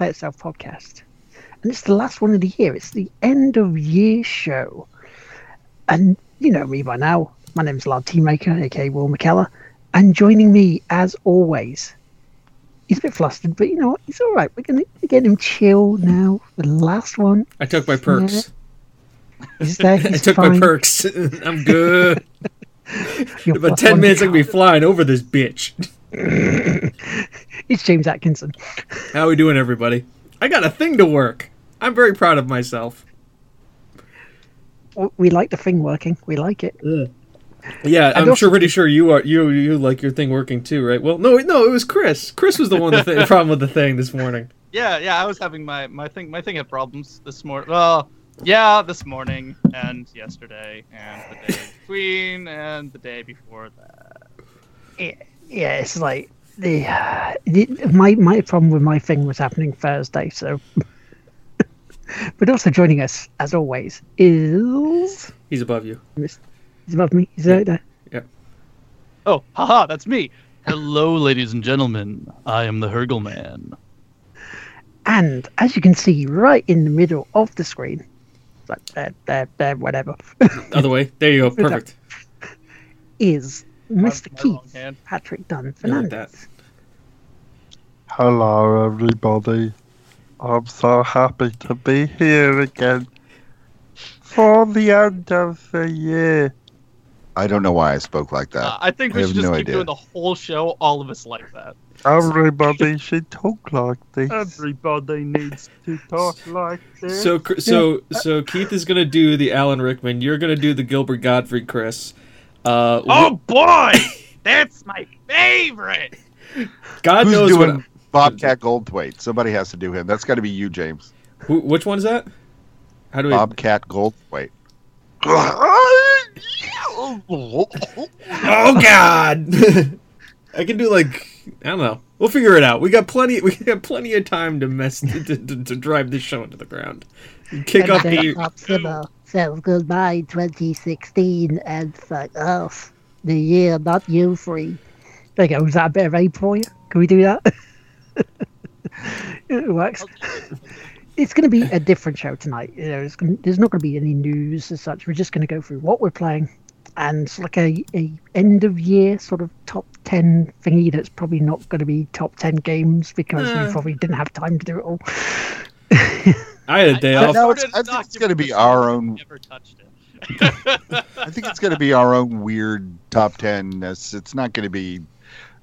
Play Itself podcast. And it's the last one of the year. It's the end of year show. And you know me by now. My name's Lard Teammaker, aka Will McKellar. And joining me, as always, he's a bit flustered, but you know what? He's all right. We're going to get him chill now. The last one. I took my perks. He's there. I He's took my perks. I'm good. About plus 10 minutes, I'm going to be flying over this bitch. It's James Atkinson. How are we doing, everybody? I got a thing to work. I'm very proud of myself. We like the thing working. We like it. Yeah, I'm also- sure, pretty sure you are. You you like your thing working too, right? Well, no, no, it was Chris. Chris was the one with the problem with the thing this morning. Yeah, yeah, I was having my my thing my thing had problems this morning. Well, yeah, this morning and yesterday and the day between and the day before that. Yeah, yeah, it's like the, the my my problem with my thing was happening Thursday. So, but also joining us as always is He's above you. he's above me. He's right there. Yeah. Oh, haha, that's me. Hello, ladies and gentlemen. I am the Hurgleman. And as you can see, right in the middle of the screen, like there, there, there, whatever, Other way. There you go. Perfect. is Mr. Keith. Patrick Dunn Fernandez. Hello, everybody. I'm so happy to be here again for the end of the year. I don't know why I spoke like that. Uh, I think we I should have just no keep idea. doing the whole show, all of us like that. Everybody should talk like this. Everybody needs to talk like this. So so so Keith is gonna do the Alan Rickman. You're gonna do the Gilbert Gottfried, Chris. Uh, Oh boy, that's my favorite. God Who's knows doing what. Bobcat Goldthwait? Somebody has to do him. That's got to be you, James. Who, which one's that? How do we? Bobcat Goldthwait. Oh God! I can do like I don't know. We'll figure it out. We got plenty. We got plenty of time to mess to, to, to, to drive this show into the ground. Kick off the. Optimal says goodbye 2016 and fuck off the year not you free. There you go. Was that a bit of aid for you? Can we do that? it works. It's going to be a different show tonight. You know, it's gonna, there's not going to be any news as such. We're just going to go through what we're playing and it's like a, a end of year sort of top 10 thingy that's probably not going to be top 10 games because Uh. we probably didn't have time to do it all. I had a day I- I off. No, it's- I think it's documenting gonna be our own- Never touched it. I think it's going to be our own weird top 10. It's, it's not going to be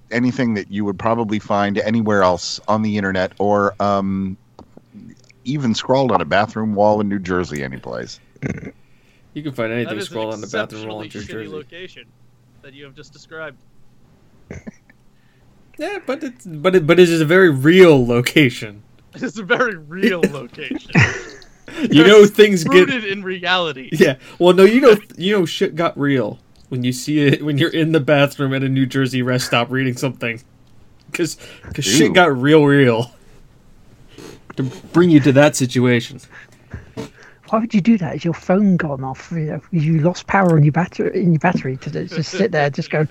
anything that you would probably find anywhere else on the internet or um, even scrawled on a bathroom wall in New Jersey, anyplace. You can find anything scrawled an on the bathroom wall in New Jersey. location that you have just described. Yeah, but it's but it but it is a very real location. It is a very real location, You know things get rooted in reality. yeah. Well, no, you know you know shit got real when you see it when you're in the bathroom at a New Jersey rest stop reading something, because cuz shit got real real. To bring you to that situation. Why would you do that? Is your phone gone off? You, know, you lost power on your battery in your battery to just sit there, just go.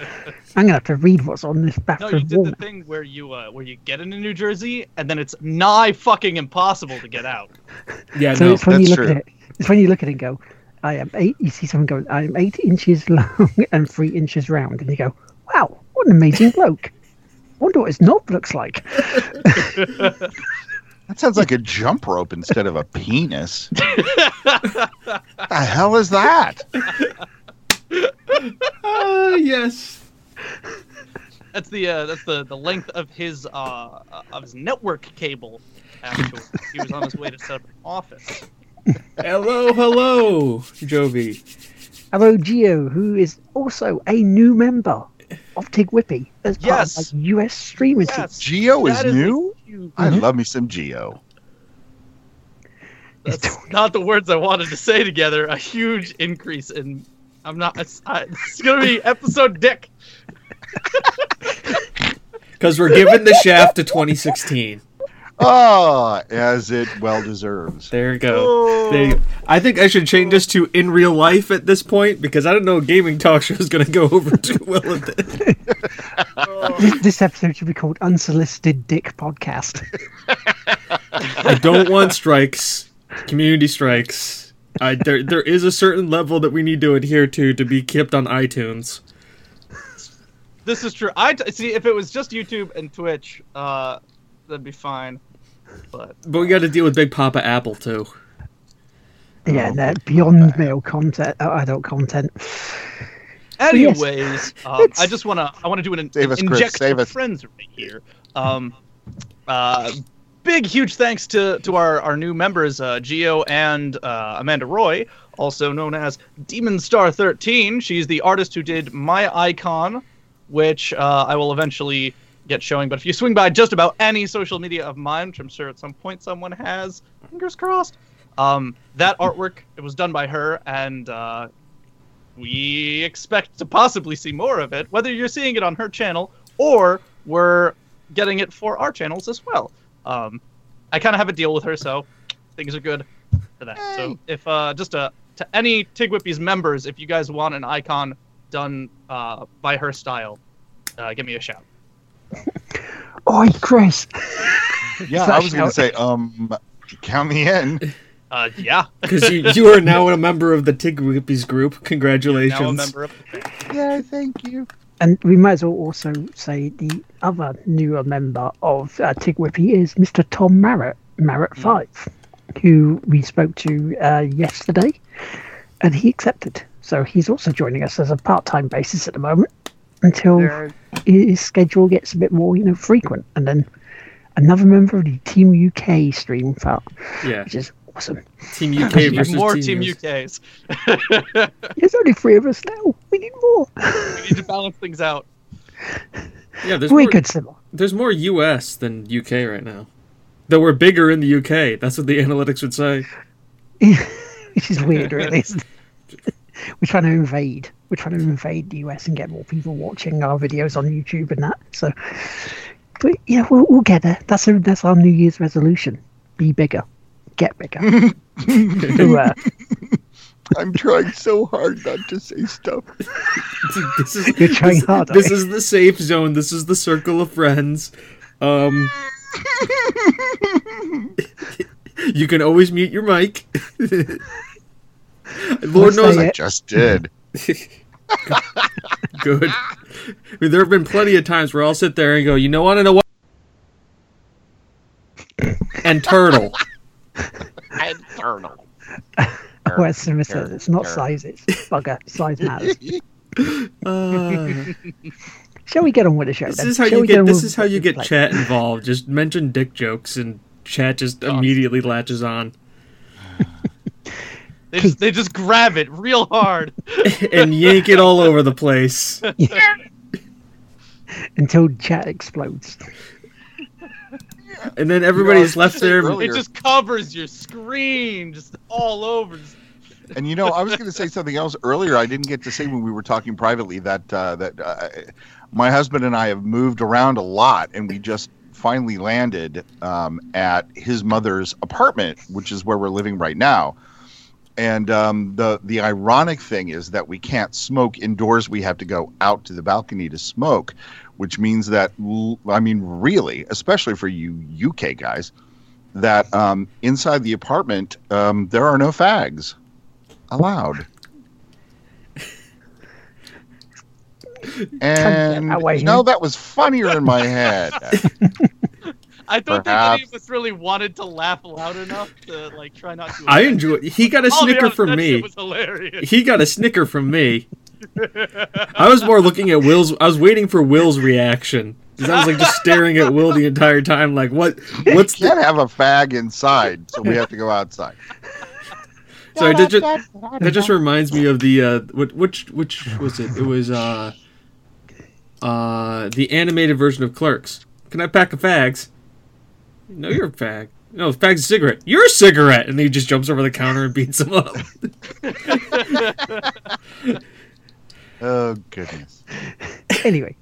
I'm gonna have to read what's on this No, bathroom you did wall. the thing where you uh, where you get into New Jersey and then it's nigh fucking impossible to get out. Yeah, so no. it's when you look true. at it. It's when you look at it and go, I am eight. You see someone go, I am eight inches long and three inches round, and you go, Wow, what an amazing bloke. Wonder what his knob looks like. That sounds like a jump rope instead of a penis. the hell is that? Ah, yes. That's the uh, that's the, the length of his uh of his network cable. Actually, he was on his way to set up an office. Hello, hello, Jovi. Hello, Geo, who is also a new member of Tig Whippy as part Yes. of my US streamer team. Yes, Geo is that is a new? huge- I Mhm. love me some Geo. That's not the words I wanted to say together. A huge increase in. I'm not. It's, I, it's gonna be episode dick. Because we're giving the shaft to 2016. Ah, as it well deserves. There you go. There you go. I think I should change this to in real life at this point because I don't know a gaming talk show is going to go over too well at this. This, this episode should be called Unsolicited Dick Podcast. I don't want strikes, community strikes. I, there, there is a certain level that we need to adhere to to be kept on iTunes. This is true. I t- see if it was just YouTube and Twitch, uh, that'd be fine. But But we got to deal with Big Papa Apple too. Yeah, no, beyond male content, uh, adult content. yes. anyways, um, I just wanna I wanna do an, Save an us, Chris, inject save us. friends right here. Um, uh, big huge thanks to to our our new members, uh, Geo and uh, Amanda Roy, also known as Demon Star Thirteen. She's the artist who did my icon, which uh, I will eventually get showing. But if you swing by just about any social media of mine, which I'm sure at some point someone has, fingers crossed. Um, that artwork it was done by her, and uh, we expect to possibly see more of it, whether you're seeing it on her channel or we're getting it for our channels as well. Um, I kind of have a deal with her, so things are good for that. So if uh, just uh, to any Tig Whippy's members, if you guys want an icon done uh, by her style, uh, give me a shout. Oi, Chris. Yeah, I was going to say, um, count me in. Uh, yeah, Because you, you are now a member of the Tig Whippies group. Congratulations. now a member of. Yeah, thank you. And we might as well also say the other newer member of uh, Tig Whippy is Mr. Tom Marrett, Marrett 5, who we spoke to uh, yesterday, and he accepted. So he's also joining us as a part time basis at the moment until Yeah, his schedule gets a bit more, you know, frequent. And then another member of the Team UK stream felt, Yeah, which is awesome. Team UK versus more Team Team UKs. There's only three of us now. We need more. we need to balance things out. Yeah, there's We're more, good, Simon. there's more US than UK right now. Though we're bigger in the UK. That's what the analytics would say. which is weird, really. Isn't it? We're trying to invade. We're trying to invade the US and get more people watching our videos on YouTube and that. So, but yeah, we'll, we'll get there. That's a, that's our New Year's resolution: be bigger, get bigger. So, uh, I'm trying so hard not to say stuff. This is You're trying this, hard, This is the safe zone. This is the circle of friends. Um, you can always mute your mic. Lord knows I it. just did. good. I mean, there have been plenty of times where I'll sit there and go, "You know, want to know what?" And turtle. And turtle. where Simon says it's not size, it's bugger. Size matters. Uh, Shall we get on with the show? this then? is how Shall you get. This is how you get play? chat involved. Just mention dick jokes, and chat just immediately latches on. They just, they just grab it real hard. and yank it all over the place. until chat explodes. And then everybody's You know, left there. earlier- It just covers your screen, just all over. And you know, I was going to say something else earlier. I didn't get to say when we were talking privately that uh, that uh, my husband and I have moved around a lot, and we just finally landed um, at his mother's apartment, which is where we're living right now. And um, the the ironic thing is that we can't smoke indoors. We have to go out to the balcony to smoke, which means that I mean, really, especially for you UK guys, that um, inside the apartment um, there are no fags allowed. And that way, you know huh? that was funnier in my head. I don't think any of us really wanted to laugh loud enough to like try not to. I offend. enjoy. He got a I'll be snicker honest, from that me. shit was hilarious. He got a snicker from me. I was more looking at Will's. I was waiting for Will's reaction. 'Cause I was like just staring at Will the entire time, like what? What's the? Can't have a fag inside, so we have to go outside. Sorry, that just that just reminds me of the uh, what which which was it? It was uh, uh, the animated version of Clerks. Can I pack a fags? No, you're a fag. No, fag's a cigarette. You're a cigarette, and then he just jumps over the counter and beats him up. Oh goodness. Anyway,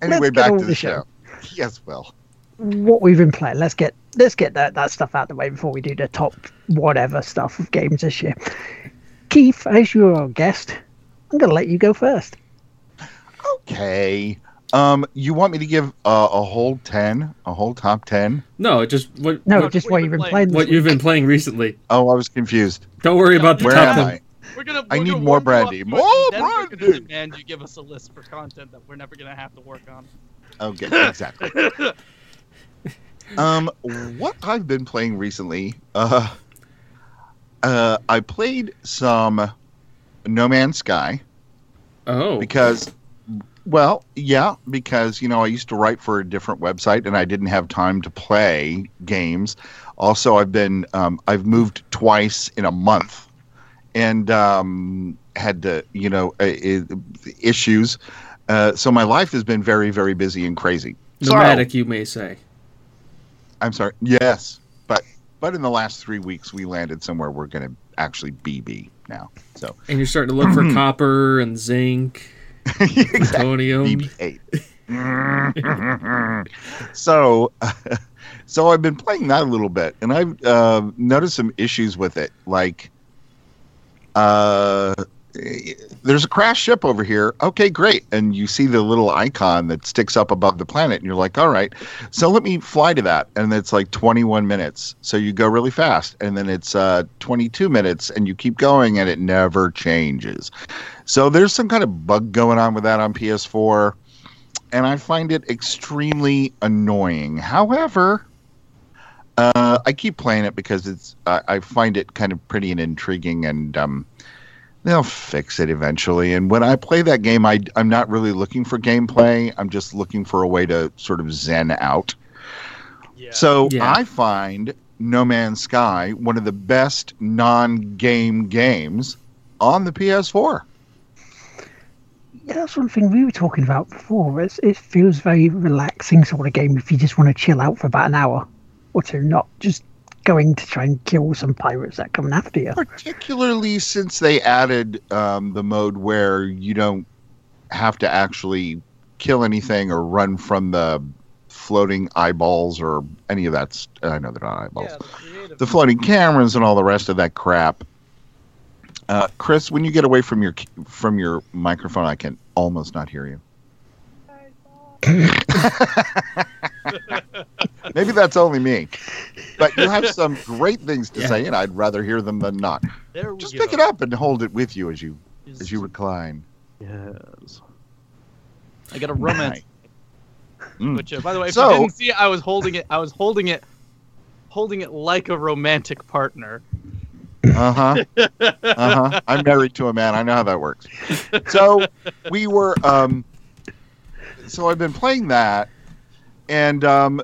Anyway, back to the the show. show. Yes, well. what we've been playing. Let's get let's get that, that stuff out of the way before we do the top whatever stuff of games this year. Keith, as your guest, I'm going to let you go first. Okay. Um, you want me to give uh, a whole ten, a whole top ten? No, just what. No, what, just what you've been playing. what you've been playing recently. Oh, I was confused. Don't worry about the Where top am 10. I? We're gonna. I we're need gonna more warm you brandy. More and then we're gonna brandy. demand you give us a list for content that we're never gonna have to work on. Okay, exactly. um, what I've been playing recently, uh, uh, I played some No Man's Sky Oh. because, well, yeah, because you know I used to write for a different website and I didn't have time to play games. Also, I've been um, I've moved twice in a month, and um, had to you know uh, uh, issues. Uh, so my life has been very very busy and crazy. So- Nomadic, you may say. I'm sorry. Yes, but but in the last three weeks we landed somewhere we're going to actually BB now. So And you're starting to look for copper and zinc, plutonium. BB8. so so I've been playing that a little bit, and I've uh, noticed some issues with it. Like, uh, there's a crash ship over here. Okay, great. And you see the little icon that sticks up above the planet, and you're like, all right, so let me fly to that. And it's like 21 minutes. So you go really fast, and then it's uh, 22 minutes, and you keep going, and it never changes. So there's some kind of bug going on with that on PS4, and I find it extremely annoying. However, uh, I keep playing it because it's I I find it kind of pretty and intriguing, and um, they'll fix it eventually. And when I play that game, I I'm not really looking for gameplay. I'm just looking for a way to sort of zen out. Yeah. So Yeah. I find No Man's Sky one of the best non-game games on the PS4. Yeah, that's one thing we were talking about before. It's, it feels very relaxing sort of game if you just want to chill out for about an hour or two, not just going to try and kill some pirates that come after you. particularly since they added um, the mode where you don't have to actually kill anything or run from the floating eyeballs or any of that. st- I know they're not eyeballs. Yeah. The floating cameras and all the rest of that crap. Uh, Chris, when you get away from your from your microphone, I can almost not hear you. Maybe that's only me, but you have some great things to Yeah. say, and I'd rather hear them than not. there we Just go. pick it up and hold it with you as you Is- as you recline. Yes. I got a romance. Mm. Which, uh, by the way, if So- you didn't see I was holding it. I was holding it, holding it like a romantic partner. Uh huh. Uh huh. I'm married to a man. I know how that works. So we were. Um, so I've been playing that, and um,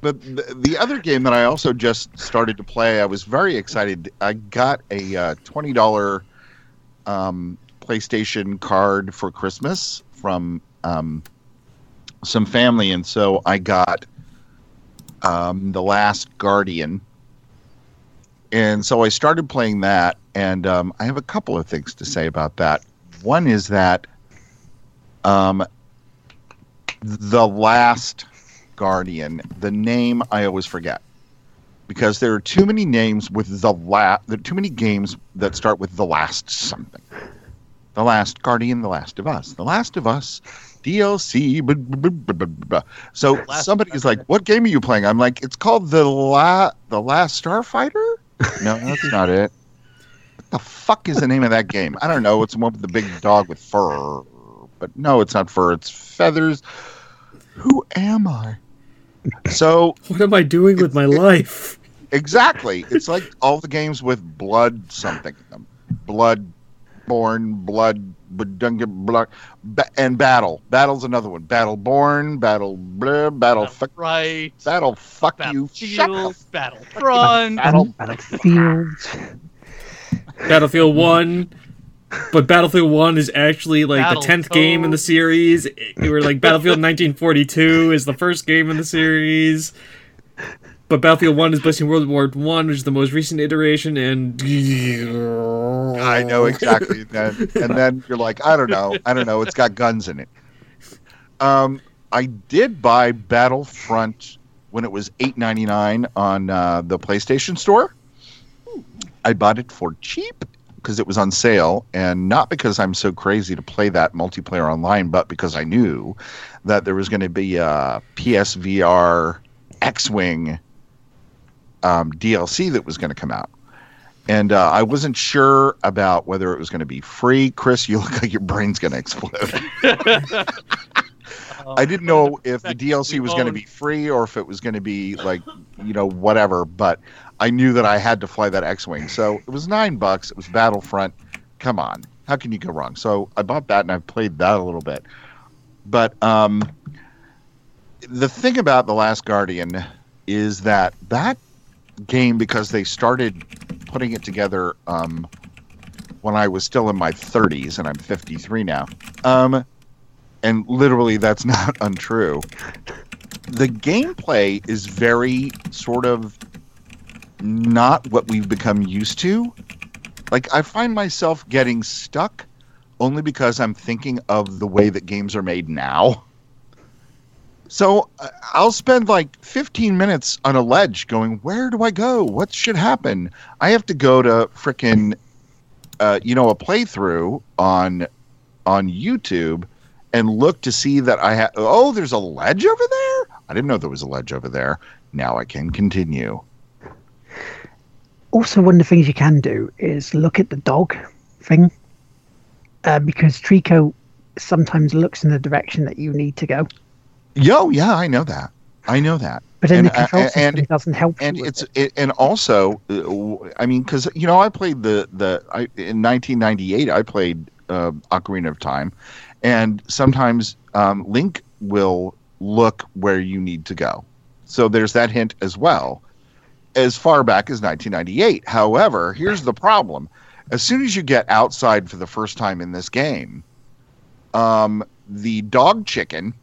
but the, the other game that I also just started to play, I was very excited. I got a uh, twenty dollar um, PlayStation card for Christmas from um, some family, and so I got um, the Last Guardian and so I started playing that, and um, I have a couple of things to say about that. One is that um, the last Guardian, the name I always forget because there are too many names with the last. There are too many games that start with the last something. The Last Guardian, The Last of Us, The Last of Us, DLC. blah, blah, blah. So Last somebody of is like, "What game are you playing?" I'm like, "It's called the la the Last Starfighter." No, that's not it. What the fuck is the name of that game? I don't know. It's the one with the big dog with fur, but no, it's not fur. It's feathers. Who am I? So What am I doing with my life? exactly, it's like all the games with blood something, in them. blood born, blood, Badunga, blood, ba- and battle. Battle's another one. Battleborn, battle, blah, battle, fuck, right. battle, fuck you. Shut the Battlefield, Battlefront. Battle- Battlefield. Battlefield 1. But Battlefield 1 is actually like the 10th game in the series. It- Or like Battlefield 1942 is the first game in the series. But Battlefield 1 is based in World War 1, which is the most recent iteration, and. I know exactly. then, and then you're like, I don't know, I don't know. It's got guns in it. Um, I did buy Battlefront when it was eight ninety nine on uh, the PlayStation Store. I bought it for cheap because it was on sale, and not because I'm so crazy to play that multiplayer online, but because I knew that there was going to be a PSVR X-wing um, DLC that was going to come out. And uh, I wasn't sure about whether it was going to be free. Chris, you look like your brain's going to explode. I didn't know if the DLC was going to be free or if it was going to be like, you know, whatever. But I knew that I had to fly that X-wing, so it was nine bucks. It was Battlefront. Come on, how can you go wrong? So I bought that and I've played that a little bit. But um, the thing about the Last Guardian is that that game, because they started putting it together um, when I was still in my 30s, and I'm 53 now. Um, and literally that's not untrue. The gameplay is very sort of not what we've become used to. Like I find myself getting stuck only because I'm thinking of the way that games are made now. So uh, I'll spend like 15 minutes on a ledge going, where do I go? What should happen? I have to go to frickin', uh, you know, a playthrough on on YouTube and look to see that I have. Oh, there's a ledge over there. I didn't know there was a ledge over there. Now I can continue. Also, one of the things you can do is look at the dog thing, uh, because Trico sometimes looks in the direction that you need to go. Yo, yeah, I know that. I know that. But then and, the control system and, doesn't help. and it's it. it, and also uh, i mean because you know i played the the I, in 1998 i played uh, ocarina of time and sometimes um, link will look where you need to go so there's that hint as well as far back as 1998 however here's the problem as soon as you get outside for the first time in this game um, the dog chicken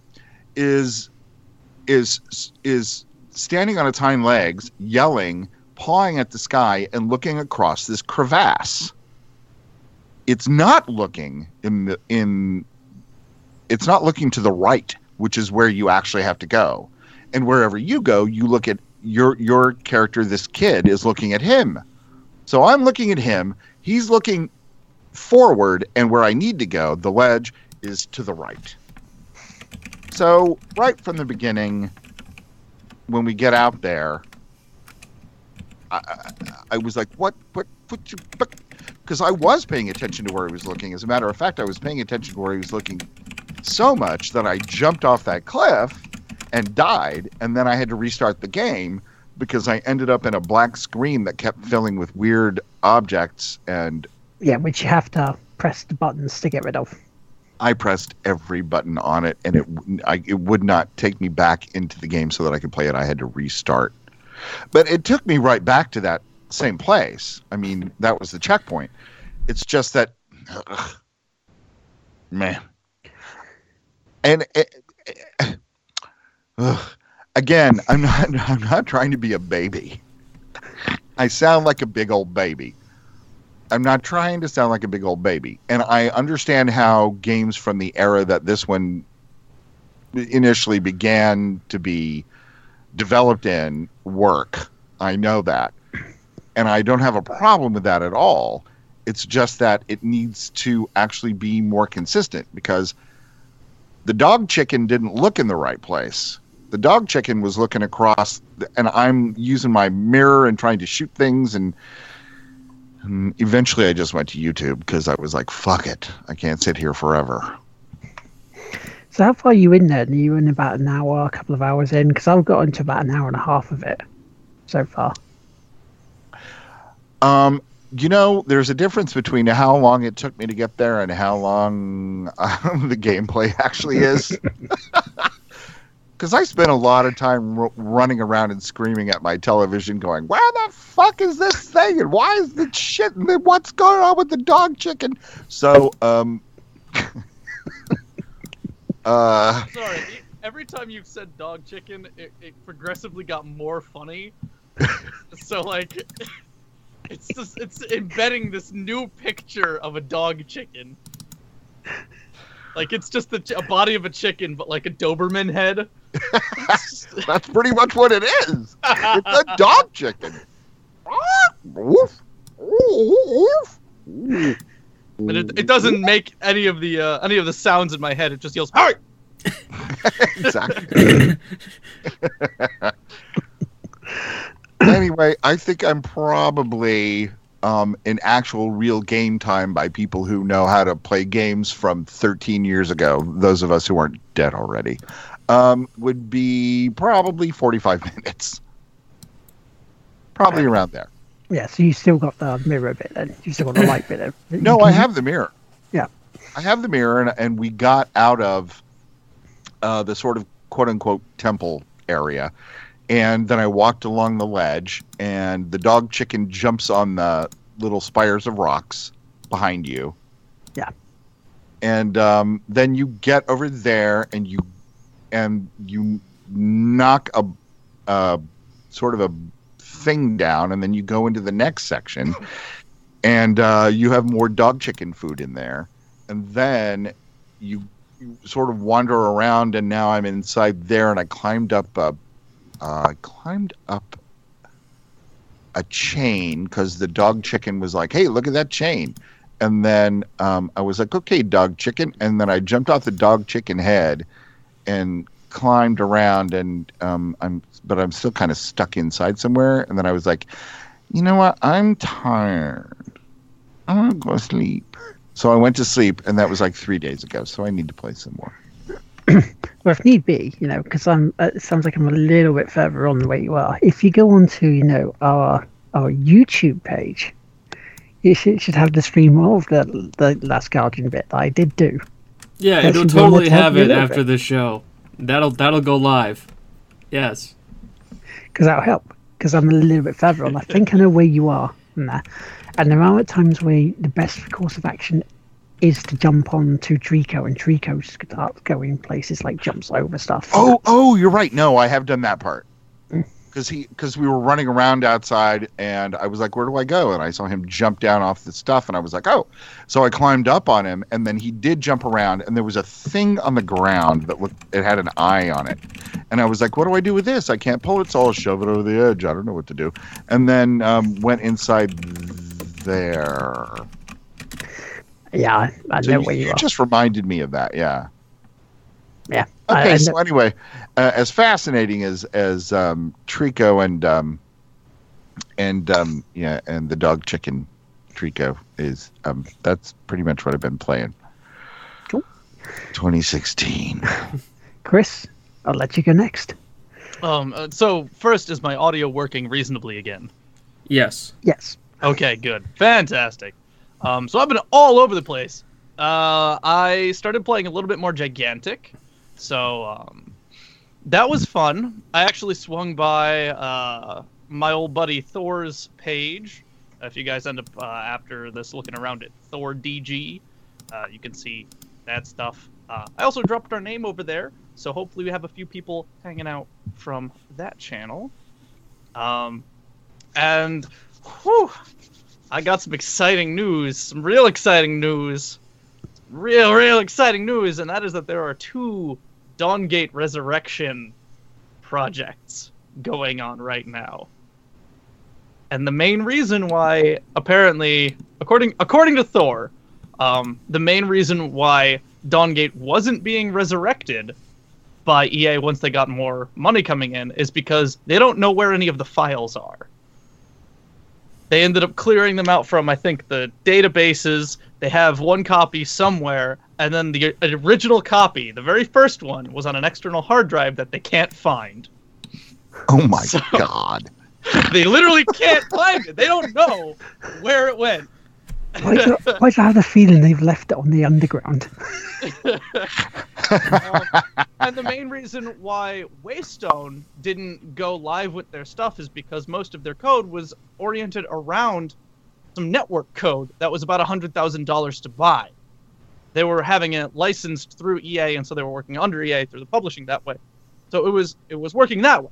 is is is standing on its hind legs, yelling, pawing at the sky, and looking across this crevasse. It's not looking in the in. It's not looking to the right, which is where you actually have to go. And wherever you go, you look at your your character. This kid is looking at him. So I'm looking at him. He's looking forward, and where I need to go, the ledge is to the right. So right from the beginning, when we get out there, I, I, I was like, "What? What? What? You?" Because I was paying attention to where he was looking. As a matter of fact, I was paying attention to where he was looking so much that I jumped off that cliff and died, and then I had to restart the game because I ended up in a black screen that kept filling with weird objects and yeah, which you have to press the buttons to get rid of. I pressed every button on it, and it I, it would not take me back into the game so that I could play it. I had to restart, but it took me right back to that same place. I mean, that was the checkpoint. It's just that, ugh, man, and it, it- ugh, again, I'm not I'm not trying to be a baby. I sound like a big old baby. I'm not trying to sound like a big old baby. And I understand how games from the era that this one initially began to be developed in work. I know that. And I don't have a problem with that at all. It's just that it needs to actually be more consistent because the dog chicken didn't look in the right place. The dog chicken was looking across, and I'm using my mirror and trying to shoot things and and eventually, I just went to YouTube because I was like, "Fuck it, I can't sit here forever." So how far are you in there? Are you in about an hour, a couple of hours in? Because I've got into about an hour and a half of it so far. Um, you know, there's a difference between how long it took me to get there and how long um, the gameplay actually is. Because I spent a lot of time r- running around and screaming at my television, going, "Where the fuck is this thing? And why is the shit? And what's going on with the dog chicken?" So, um, uh, Sorry, every time you've said dog chicken, it, it progressively got more funny. so like, it's just it's embedding this new picture of a dog chicken. Like it's just the, a body of a chicken, but like a Doberman head. That's pretty much what it is. It's a dog chicken. but it, it doesn't make any of the uh, any of the sounds in my head. It just yells, "Hey!" exactly. anyway, I think I'm probably um, in actual real game time by people who know how to play games from 13 years ago. Those of us who aren't dead already um, would be probably 45 minutes. Probably around there. Yeah, so you still got the mirror bit then. You still got the light bit then. No, I have the mirror. Yeah. I have the mirror, and, and we got out of uh, the sort of quote unquote temple area. And then I walked along the ledge, and the dog chicken jumps on the little spires of rocks behind you. Yeah. And um, then you get over there, and you and you knock a, a sort of a thing down, and then you go into the next section, and uh, you have more dog chicken food in there, and then you, you sort of wander around, and now I'm inside there, and I climbed up a, uh, I climbed up a chain because the dog chicken was like, "Hey, look at that chain." And then um, I was like, okay, dog chicken. And then I jumped off the dog chicken head and climbed around and um, I'm but I'm still kind of stuck inside somewhere and then I was like, you know what? I'm tired. I'm gonna go sleep. So I went to sleep and that was like three days ago. So I need to play some more. Well, if need be, you know, because I'm. Uh, it sounds like I'm a little bit further on the way you are. If you go onto, you know, our our YouTube page, you should, should have the stream of the the Last Guardian bit that I did do. Yeah, That it'll should be on the totally have it after bit. the show. That'll that'll go live. Yes. because that'll help. Because I'm a little bit further on. I think I know where you are. And, that. and there are at times where the best course of action is to jump on to Trico, and Trico starts going places like jumps over stuff. Oh, oh, you're right. No, I have done that part. Because he, because we were running around outside, and I was like, "Where do I go?" And I saw him jump down off the stuff, and I was like, "Oh!" So I climbed up on him, and then he did jump around, and there was a thing on the ground that looked, it had an eye on it, and I was like, "What do I do with this? I can't pull it, so I'll shove it over the edge. I don't know what to do." And then um, went inside there. Yeah, I, I So know you, where you, you are. just reminded me of that. Yeah. yeah. Okay, I so anyway, uh, as fascinating as as um, Trico and um, and um, yeah, and the dog chicken Trico is, um, that's pretty much what I've been playing. Cool. 2016. Chris, I'll let you go next. Um. uh, so first, is my audio working reasonably again? Yes. Yes. Okay, good. Fantastic. Um, so I've been all over the place. Uh, I started playing a little bit more gigantic. So um, that was fun. I actually swung by uh, my old buddy Thor's page. If you guys end up uh, after this looking around at Thor DG, uh, you can see that stuff. Uh, I also dropped our name over there, so hopefully we have a few people hanging out from that channel. Um, and whew, I got some exciting news, some real exciting news, real, real exciting news, and that is that there are two Dawngate Resurrection projects going on right now. And the main reason why, apparently, according according to Thor, um, the main reason why Dawngate wasn't being resurrected by EA once they got more money coming in is because they don't know where any of the files are they ended up clearing them out from i think the databases they have one copy somewhere and then the original copy the very first one was on an external hard drive that they can't find Oh my So- god. they literally can't find it they don't know where it went Why do, why do I have the feeling they've left it on the underground? Um, and the main reason why Waystone didn't go live with their stuff is because most of their code was oriented around some network code that was about $100,000 to buy. They were having it licensed through EA, and so they were working under EA through the publishing that way. So it was it was working that way.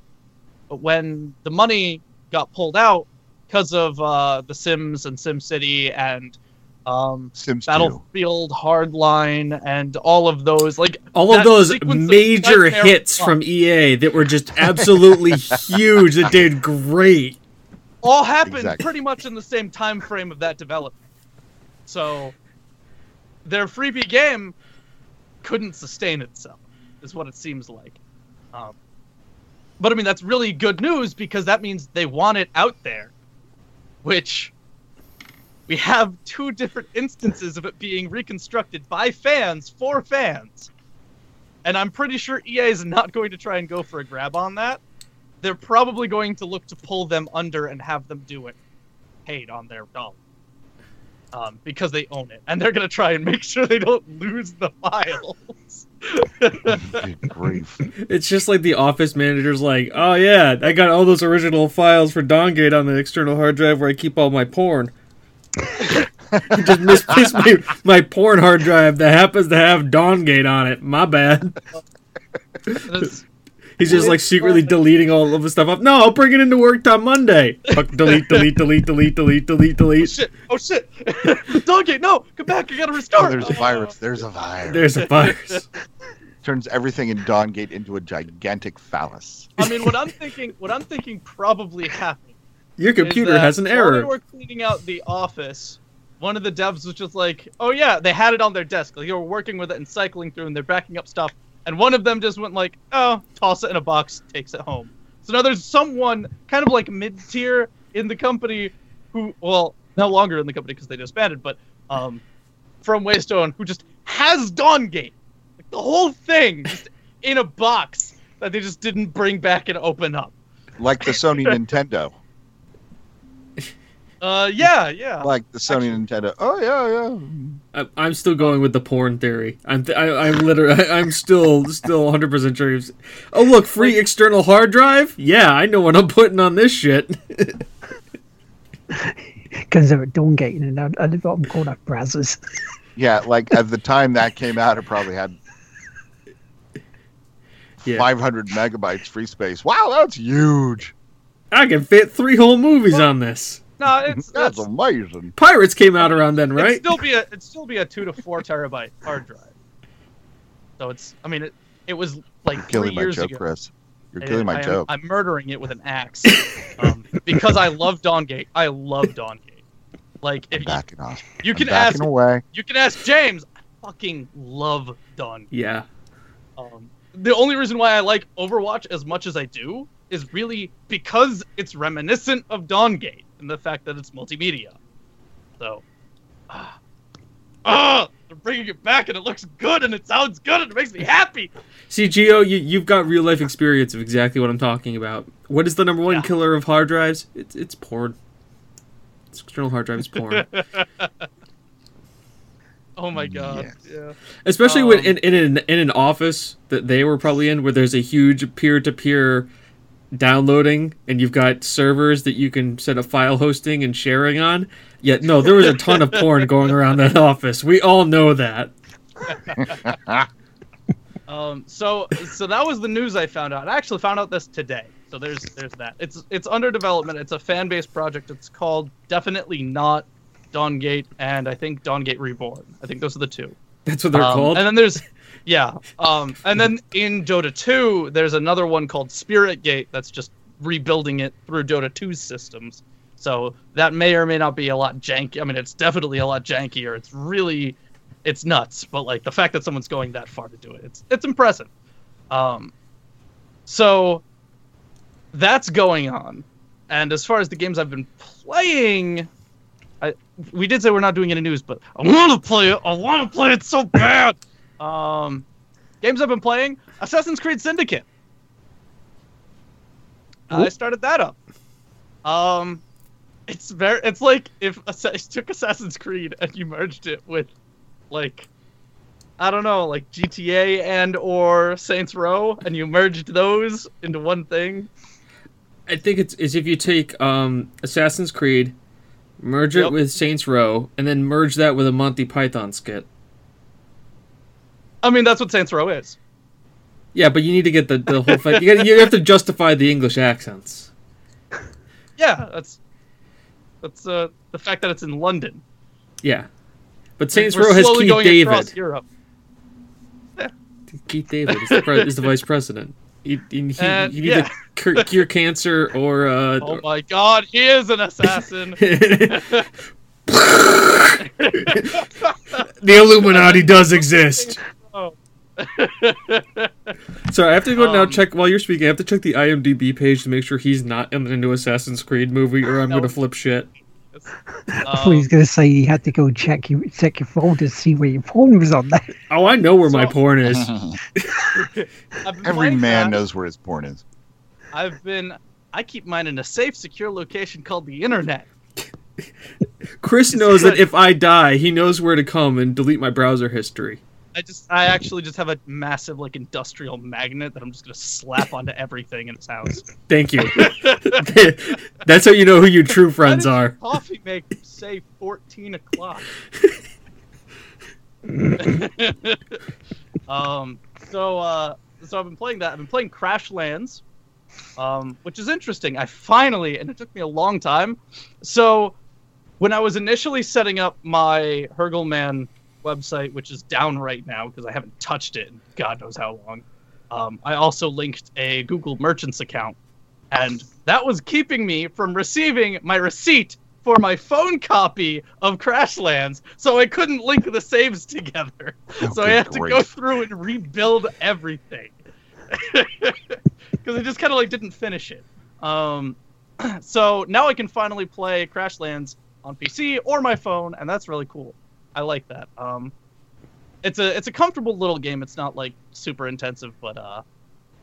But when the money got pulled out because of uh, The Sims and SimCity and um, Sims 2. Battlefield Hardline, and all of those. Like All of those sequence of major hits Fun. from EA that were just absolutely huge that did great. all happened Exactly. pretty much in the same time frame of that development. So their freebie game couldn't sustain itself, is what it seems like. Um, but I mean, that's really good news because that means they want it out there, which we have two different instances of it being reconstructed by fans for fans. And I'm pretty sure EA is not going to try and go for a grab on that they're probably going to look to pull them under and have them do it paid on their dollar. Um, because they own it. And they're going to try and make sure they don't lose the files. Grief. It's just like the office manager's like, oh yeah, I got all those original files for Dawngate on the external hard drive where I keep all my porn. I just misplaced my, my porn hard drive that happens to have Dawngate on it. My bad. That's- He's just like secretly deleting all of the stuff up. No, I'll bring it into work on Monday. Fuck, delete, delete, delete, delete, delete, delete, delete. oh shit! Oh shit! Dawngate, no! Come back! I gotta Oh, there's a virus. There's a virus. There's a virus. Turns everything in Dawngate into a gigantic phallus. I mean, what I'm thinking, what I'm thinking probably happened. Your computer has an While they error. were cleaning out the office. One of the devs was just like, "Oh yeah, they had it on their desk. Like they were working with it and cycling through, and they're backing up stuff." And one of them just went like, "Oh, toss it in a box, takes it home." So now there's someone kind of like mid tier in the company who, well, no longer in the company because they disbanded, but um, from Waystone who just has Dawngate, like the whole thing, just in a box that they just didn't bring back and open up. Like the Sony Nintendo. Uh, yeah, yeah. Like the Sony Nintendo. Oh, yeah, yeah. I- I'm still going with the porn theory. I'm th- I, I'm literally I'm still still 100 percent sure. he's- Oh look, free external hard drive. Yeah, I know what I'm putting on this shit. Because they're at Dawngating and I, I live what I'm called up Brazzers. Yeah, like at the time that came out, it probably had Yeah. 500 megabytes free space. Wow, that's huge. I can fit three whole movies on this. No, it's That's that's amazing. Pirates came out around then, right? it'd right? still be a it'd still be a two to four terabyte hard drive. So it's I mean it it was like You're three killing my years joke, ago. Chris. You're killing my I joke. I'm murdering it with an axe um, because I love Dawngate. I love Dawngate. Like if I'm you, backing off. you I'm can backing ask away. you can ask James. I fucking love Dawngate. Yeah. Um, the only reason why I like Overwatch as much as I do is really because it's reminiscent of Dawngate and the fact that it's multimedia. So, ah, ah, they're bringing it back and it looks good and it sounds good and it makes me happy. See, Geo, you, you've got real life experience of exactly what I'm talking about. What is the number one Yeah. killer of hard drives? It's it's porn. It's external hard drive is porn. Oh my god. Yes. Yeah. Especially when Um, in, in an in an office that they were probably in, where there's a huge peer to peer downloading, and you've got servers that you can set up file hosting and sharing on. Yet no, there was a ton of porn going around that office. We all know that. Um, so so that was the news I found out. I actually found out this today. So there's there's that. It's it's under development. It's a fan based project. It's called definitely not Dawngate and I think Dawngate Reborn. I think those are the two. That's what they're Um, called. And then there's yeah. Um, and then in Dota 2, there's another one called Spirit Gate that's just rebuilding it through Dota 2's systems. So that may or may not be a lot janky. I mean, it's definitely a lot jankier. It's really, it's nuts. But like the fact that someone's going that far to do it, it's it's impressive. Um, so that's going on. And as far as the games I've been playing, I we did say we're not doing any news, but I want to play it. I want to play it so bad. Um, games I've been playing: Assassin's Creed Syndicate. I started that up. Um, it's very. It's like if you took Assassin's Creed and you merged it with, like, I don't know, like GTA and or Saints Row, and you merged those into one thing. I think it's is if you take um, Assassin's Creed, merge it Yep. with Saints Row, and then merge that with a Monty Python skit. I mean, that's what Saints Row is. Yeah, but you need to get the, the whole thing. You, gotta, you have to justify the English accents. Yeah, that's that's uh the fact that it's in London. Yeah. But Saints Row has Keith David. Europe. Keith David is the, pre- is the vice president. You, And, you need yeah. to cure, cure cancer or. Uh, Oh my God, he is an assassin. the Illuminati does exist. Sorry, I have to go now Um, check while you're speaking. I have to check the IMDb page to make sure he's not in the new Assassin's Creed movie, or I'm No. gonna flip shit. I thought he was Um, going to say you had to go check your check your phone to see where your porn was on there. Oh, I know where my porn is. Every man that. knows where his porn is. I've been. I keep mine in a safe, secure location called the internet. Chris knows that if I die, he knows where to come and delete my browser history. I just, I actually just have a massive like industrial magnet that I'm just gonna slap onto everything in his house. Thank you. That's how you know who your true friends are. Coffee maker say 14 o'clock. um. So, uh, so I've been playing that. I've been playing Crashlands, um, which is interesting. I finally, and it took me a long time. So, when I was initially setting up my Hurgleman website, which is down right now because I haven't touched it in God knows how long, um, I also linked a Google Merchants account, and that was keeping me from receiving my receipt for my phone copy of Crashlands, so I couldn't link the saves together. Oh, so I had to go through and rebuild everything because I just kind of like didn't finish it. Um, so now I can finally play Crashlands on PC or my phone, and that's really cool. I like that. Um, it's a it's a comfortable little game. It's not like super intensive, but uh,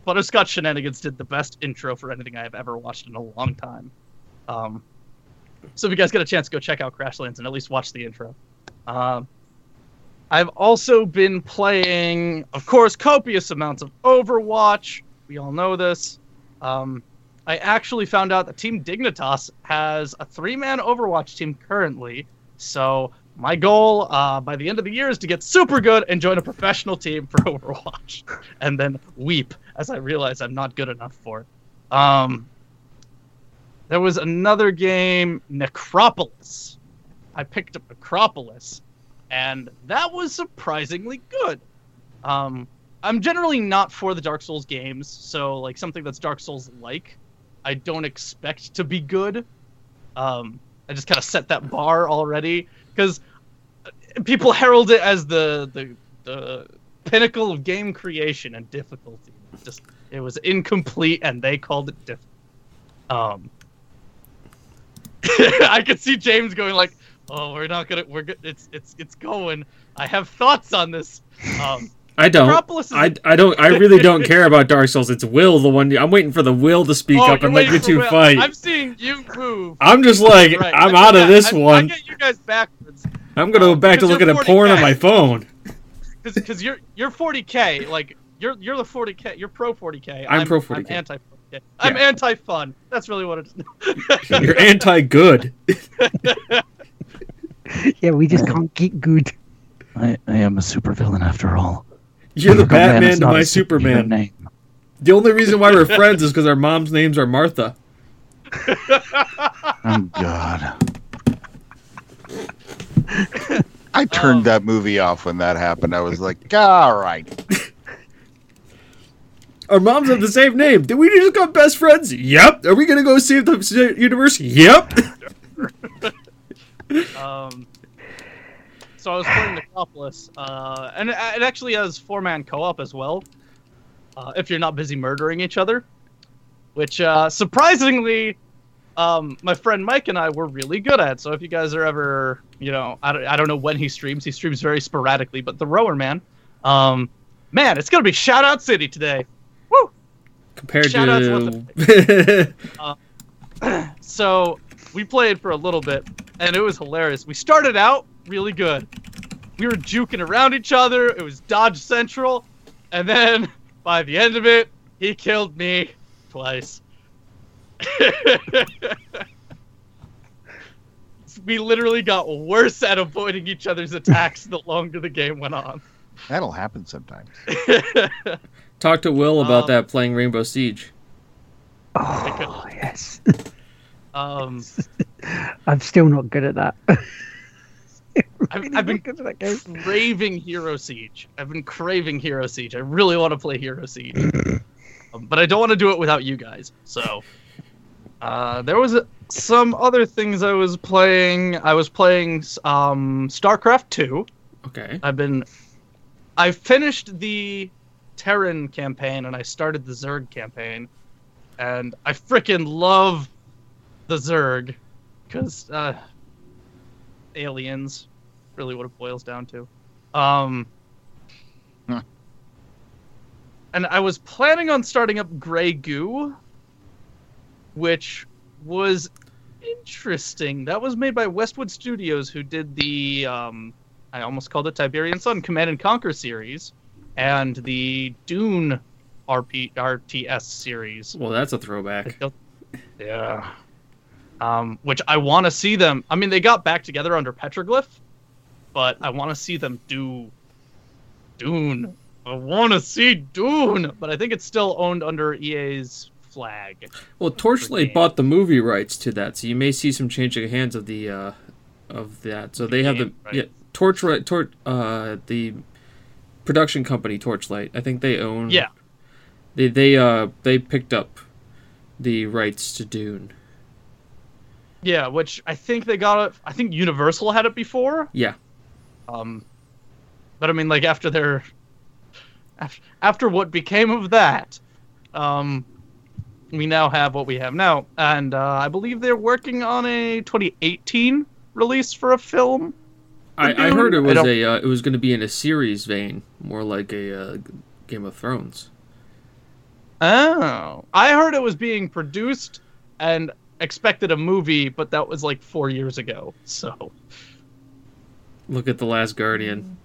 Butterscotch Shenanigans did the best intro for anything I have ever watched in a long time. Um, so if you guys get a chance, go check out Crashlands and at least watch the intro. Um, I've also been playing, of course, copious amounts of Overwatch. We all know this. Um, I actually found out that Team Dignitas has a three-man Overwatch team currently. So my goal uh, by the end of the year is to get super good and join a professional team for Overwatch, and then weep as I realize I'm not good enough for it. Um, there was another game, Necropolis. I picked up Necropolis, and that was surprisingly good. Um, I'm generally not for the Dark Souls games, so like something that's Dark Souls like, I don't expect to be good. Um, I just kind of set that bar already because people herald it as the the the pinnacle of game creation and difficulty. Just it was incomplete, and they called it difficult. Um, I could see James going like, "Oh, we're not gonna, we're good. It's it's it's going. I have thoughts on this." Um, I don't. Necropolis is I, I don't. I really don't care about Dark Souls. It's Will the one. I'm waiting for the Will to speak oh, up and let waiting you two Will. fight. I'm seeing you move. I'm just like Right. I'm I- out yeah, of this I, I one. get you guys backwards I'm gonna go um, back to because looking you're at porn on my phone. because you're you're 40k. Like you're you're the 40k. You're pro 40k. I'm pro I'm 40K. anti 40k. I'm anti fun. That's really what it is. You're anti-good. Yeah, we just can't get good. I, I am a supervillain after all. You're the Superman Batman to my Superman. Name. The only reason why we're friends is because our mom's names are Martha. Oh God. I turned Um, that movie off when that happened. I was like, all right. Our moms have the same name. Did we just become best friends? Yep. Are we gonna go save the universe? Yep. Um, so I was playing Necropolis, uh, and it it actually has four-man co-op as well. Uh, if you're not busy murdering each other, which uh, surprisingly, um, my friend Mike and I were really good at. So if you guys are ever, you know, I don't, I don't know when he streams. He streams very sporadically, but the Rower Man, um, man, it's gonna be Shout Out City today. Woo! Compared Shout out to. So we played for a little bit, and it was hilarious. We started out really good. We were juking around each other. It was dodge central, and then by the end of it, he killed me twice. we literally got worse at avoiding each other's attacks the longer the game went on. That'll happen sometimes. Talk to Will about Um, that playing Rainbow Siege. Oh yes, um, I'm still not good at that. I've, I've been craving Hero Siege. I've been craving Hero Siege. I really want to play Hero Siege, um, but I don't want to do it without you guys. So, uh, there was a, some other things I was playing. I was playing um, StarCraft Two. Okay. I've been. I finished the Terran campaign and I started the Zerg campaign, and I freaking love the Zerg, because uh, aliens, really what it boils down to. Um, Huh. and I was planning on starting up Grey Goo, which was interesting. That was made by Westwood Studios, who did the um, I almost called it Tiberian Sun Command and Conquer series, and the Dune RP RTS series. Well, that's a throwback. Yeah. Um, which I want to see them. I mean, they got back together under Petroglyph, but I want to see them do Dune. I want to see Dune, but I think it's still owned under EA's flag. Well, Torchlight bought the movie rights to that, so you may see some changing of hands of the uh, of that. So they have the game yeah. Torchlight Tor uh the production company Torchlight. I think they own. Yeah. They they uh they picked up the rights to Dune. Yeah, which I think they got it. I think Universal had it before. Yeah. Um, but I mean, like after their after, after what became of that, um, we now have what we have now, and uh, I believe they're working on a 2018 release for a film. I, I heard it was a uh, it was going to be in a series vein, more like a uh, Game of Thrones. Oh, I heard it was being produced and expected a movie, but that was like four years ago. So Look at the Last Guardian.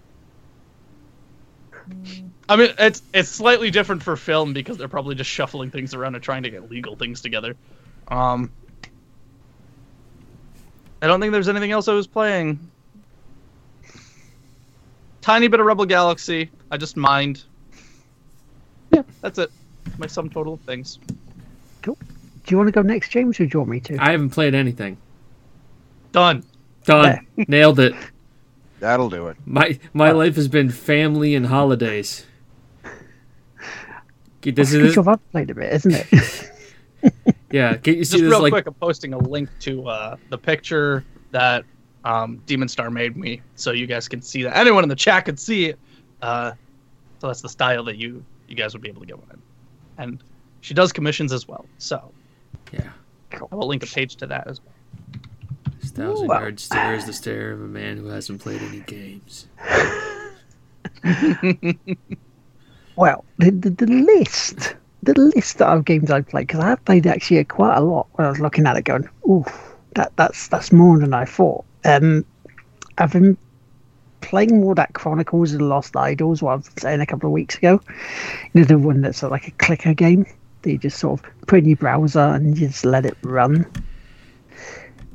I mean, it's it's slightly different for film because they're probably just shuffling things around and trying to get legal things together. Um, I don't think there's anything else I was playing. Tiny bit of Rebel Galaxy. I just mined. Yeah, that's it. My sum total of things. Do you want to go next, James, or do you want me to? I haven't played anything. Done. Done. Nailed it. That'll do it. My my life has been family and holidays. This Because is you've I've played a bit, isn't it? yeah. Can you see Just this real like quick, I'm posting a link to uh, the picture that um, Demon Star made me, so you guys can see that. Anyone in the chat could see it. Uh, so that's the style that you you guys would be able to get one in. And she does commissions as well. So yeah. I will link a page to that as well. This thousand Ooh, yard stare is the stare of a man who hasn't played any games. Well, the, the, the list, the list of games I've played, because I have played actually quite a lot. When I was looking at it, going, "Ooh, that that's that's more than I thought." Um, I've been playing more that Crusaders of the Lost Idols, what I was saying a couple of weeks ago. You know, the one that's like a clicker game. You just sort of put in your browser and you just let it run.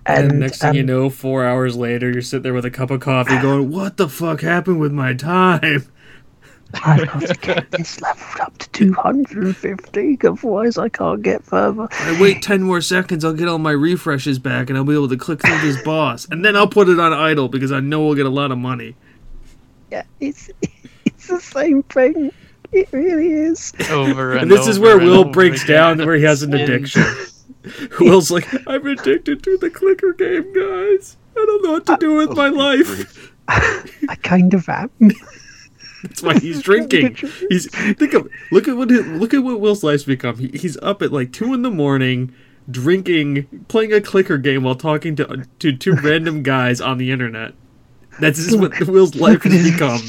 And, next thing you um, know, four hours later, you're sitting there with a cup of coffee, going, "What the fuck happened with my time?" I've got to get this leveled up to 250, otherwise I can't get further. I wait ten more seconds, I'll get all my refreshes back, and I'll be able to click through this boss, and then I'll put it on idle because I know we'll get a lot of money. Yeah, it's it's the same thing. It really is. Over and, And this is where Will breaks again. down, where he has an addiction. Will's like, I'm addicted to the clicker game, guys. I don't know what to do with my life. I kind of am. That's why he's drinking. He's think of look at what his, look at what Will's life's become. He, he's up at like two in the morning, drinking, playing a clicker game while talking to to two random guys on the internet. That's just what Will's life has become.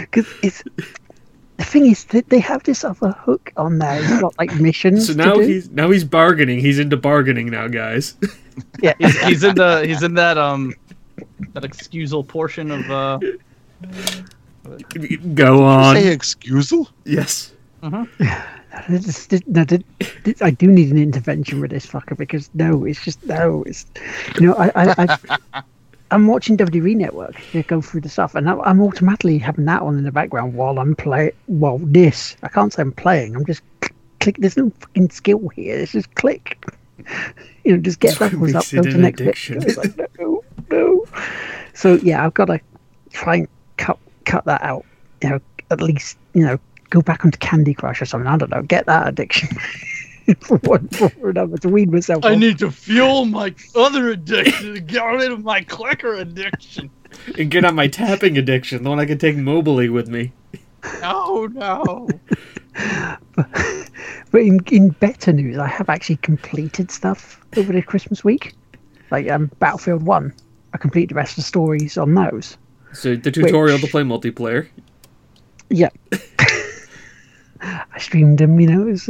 Because it's the thing is that they have this other hook on there. It's got like missions. So to now do. he's now he's bargaining. He's into bargaining now, guys. yeah. He's, he's in the he's in that um that excusal portion of uh Go on. Say excusal? Yes. This- this- no, th- th- I do need an intervention with this fucker because no, it's just no. It's you know I I. I I'm watching WWE Network to go through the stuff, and I'm- automatically having that on in the background while I'm play. Well, this I can't say I'm playing. I'm just click. There's no fucking skill here. It's just click. You know, just get that levels up. Go to the next bit. addiction. Like, no, no. So yeah, I've got to try and cut cut that out. You know, at least you know, go back onto Candy Crush or something. I don't know, get that addiction. for one for another to weed myself. I off. need to fuel my other addiction to get rid of my clicker addiction. And get on my tapping addiction, the one I can take mobily with me. No, no. But in, in better news, I have actually completed stuff over the Christmas week. Like um, Battlefield 1. I completed the rest of the stories on those. So the tutorial Which- to play multiplayer. Yeah. I streamed them, you know. It was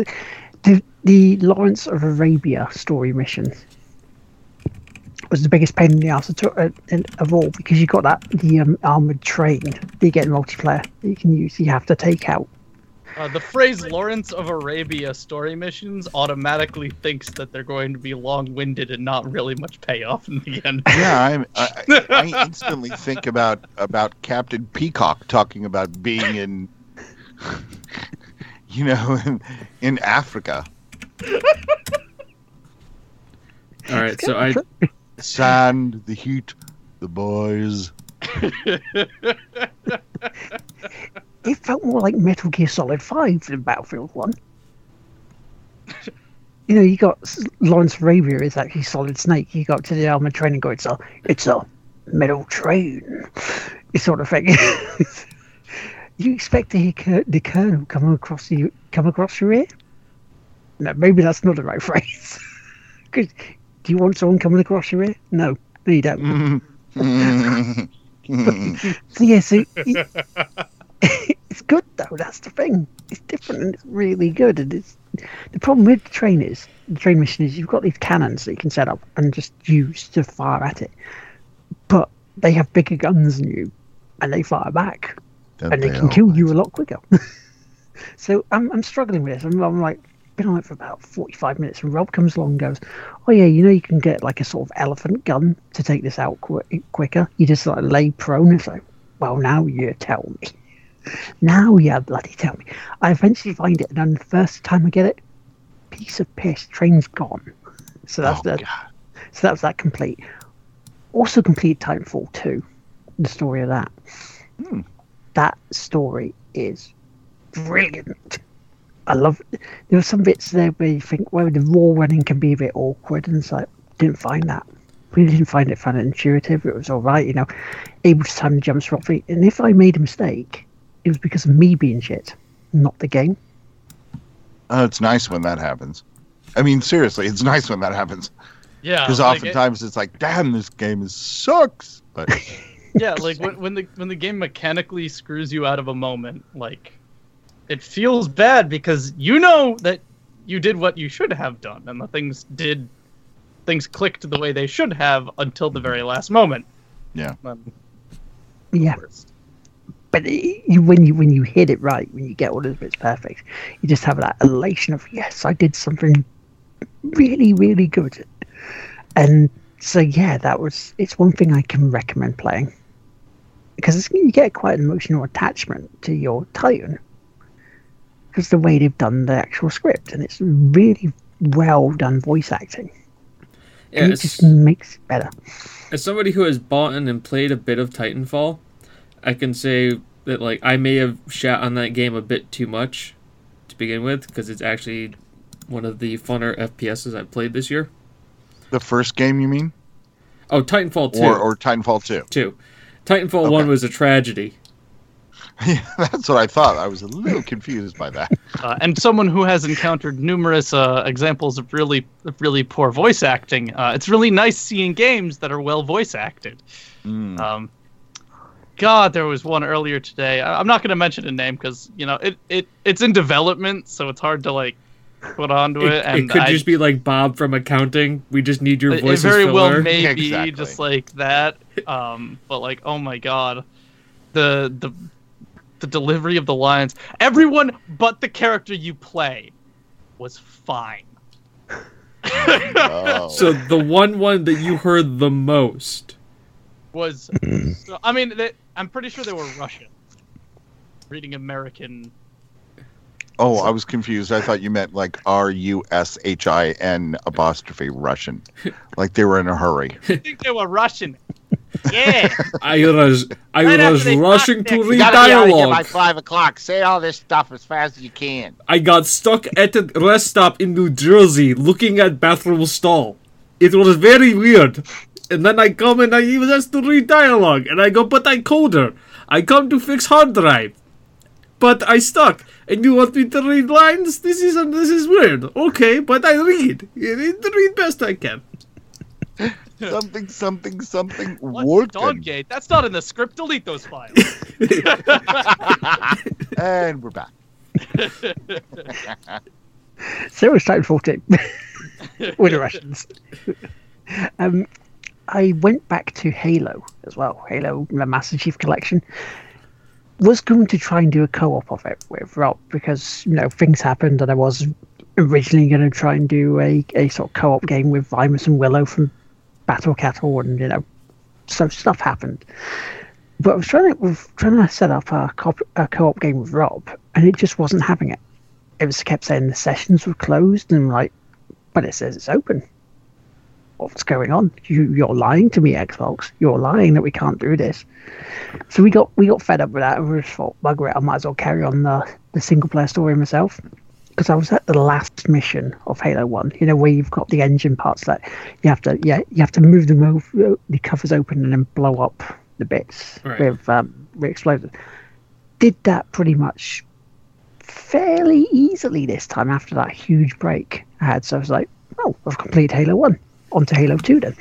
the, the Lawrence of Arabia story mission was the biggest pain in the ass of, uh, of all because you got that the um, armored train that you get in multiplayer that you can use. You have to take out. Uh, the phrase Lawrence of Arabia story missions automatically thinks that they're going to be long winded and not really much payoff in the end. Yeah, I'm, I, I instantly think about about Captain Peacock talking about being in, you know, in, in Africa. All right, so I Sand, the heat, the boys. It felt more like Metal Gear Solid Five than Battlefield One. you know, you got Lawrence of Arabia is actually Solid Snake. You got to the armored training and go, it's a, it's a metal train, this sort of thing. you expect to hear Cur- the Colonel come across you, come across your ear? No, maybe that's not the right phrase. 'Cause do you want someone coming across your ear? No, no, you don't. Mm-hmm. So yeah, so it- it's good though. That's the thing. It's different and it's really good. And it's the problem with the train is the train mission is you've got these cannons that you can set up and just use to fire at it, but they have bigger guns than you, and they fire back, and they can kill you a lot quicker. so I'm I'm struggling with this. I'm, I'm like been on it for about 45 minutes, and Rob comes along and goes, "Oh yeah, you know you can get like a sort of elephant gun to take this out qu- quicker. You just like lay prone." It's like, well, now you tell me. Now you bloody tell me. I eventually find it, and then the first time I get it, piece of piss, train's gone. So that's Oh, the God. so that's that complete. Also complete Titanfall 2, the story of that. Hmm. That story is brilliant. I love there were some bits there where you think, well, the raw running can be a bit awkward, and it's like, didn't find that. Really didn't find it fun and intuitive. It was all right, you know, able to time the jumps properly. And if I made a mistake, it was because of me being shit, not the game. Oh, it's nice when that happens. I mean, seriously, it's nice when that happens Yeah, because like, it- oftentimes it's like, damn, this game is sucks. But yeah, like when, when the when the game mechanically screws you out of a moment, like it feels bad because you know that you did what you should have done, and the things did things clicked the way they should have until the very last moment. Yeah. Um, Yeah. but it, you, when you when you hit it right, when you get all those it's perfect, you just have that elation of yes, I did something really really good. And so yeah, that was it's one thing I can recommend playing because you get quite an emotional attachment to your Titan because the way they've done the actual script and it's really well done voice acting. Yeah, it just makes it better. as somebody who has bought in and played a bit of Titanfall, I can say that like I may have shat on that game a bit too much to begin with because it's actually one of the funner FPSs I've played this year. the first game, you mean, Oh, Titanfall 2. or or Titanfall two? 2. Titanfall 1 was a tragedy. Yeah, that's what I thought. I was a little confused by that. uh, and someone who has encountered numerous uh, examples of really really poor voice acting, uh, it's really nice seeing games that are well voice acted. Mm. Um, God, there was one earlier today. I- I'm not going to mention a name because you know it, it it's in development, so it's hard to like put onto It, it. it could I, just be like Bob from accounting. We just need your it, voice it very as well maybe Exactly. just like that. Um, but like, oh my God, the the the delivery of the lines. Everyone but the character you play was fine. Oh. So the one one that you heard the most. was so, I mean, they, I'm pretty sure they were Russian. Reading American. oh, I was confused. I thought you meant like R U S H I N apostrophe Russian, like they were in a hurry. I think they were Russian. Yeah. I was I Right was rushing to read dialogue. gotta be out of here by five o'clock. Say all this stuff as fast as you can. I got stuck at a rest stop in New Jersey looking at bathroom stall. It was very weird. And then I come and I even asked to read dialogue. And I go, but I coder. I come to fix hard drive. But I stuck. And you want me to read lines? This is this is weird. Okay, but I read. I read best I can. Something, something, something. What's Working. Doggate? That's not in the script. Delete those files. And we're back. So it's time 14 with the Russians. Um, I went back to Halo as well. Halo, the Master Chief Collection. Was going to try and do a co-op of it with Rob because you know things happened, and I was originally going to try and do a, a sort of co-op game with Vimus and Willow from Battle Cattle, and you know, so stuff happened. But I was trying to was trying to set up a, co- a co-op game with Rob, and it just wasn't having it. It was kept saying the sessions were closed and like but it says it's open. What's going on? You you're lying to me xbox. You're lying that we can't do this. So we got we got fed up with that and we just thought bugger it i might as well carry on the, the single player story myself because i was at the last mission of halo 1 you know where you've got the engine parts that you have to yeah you have to move them over the covers open and then blow up the bits Right. with um with explosives did that pretty much fairly easily this time after that huge break I had. So I was like, oh, I've completed Halo 1. On to Halo 2 then.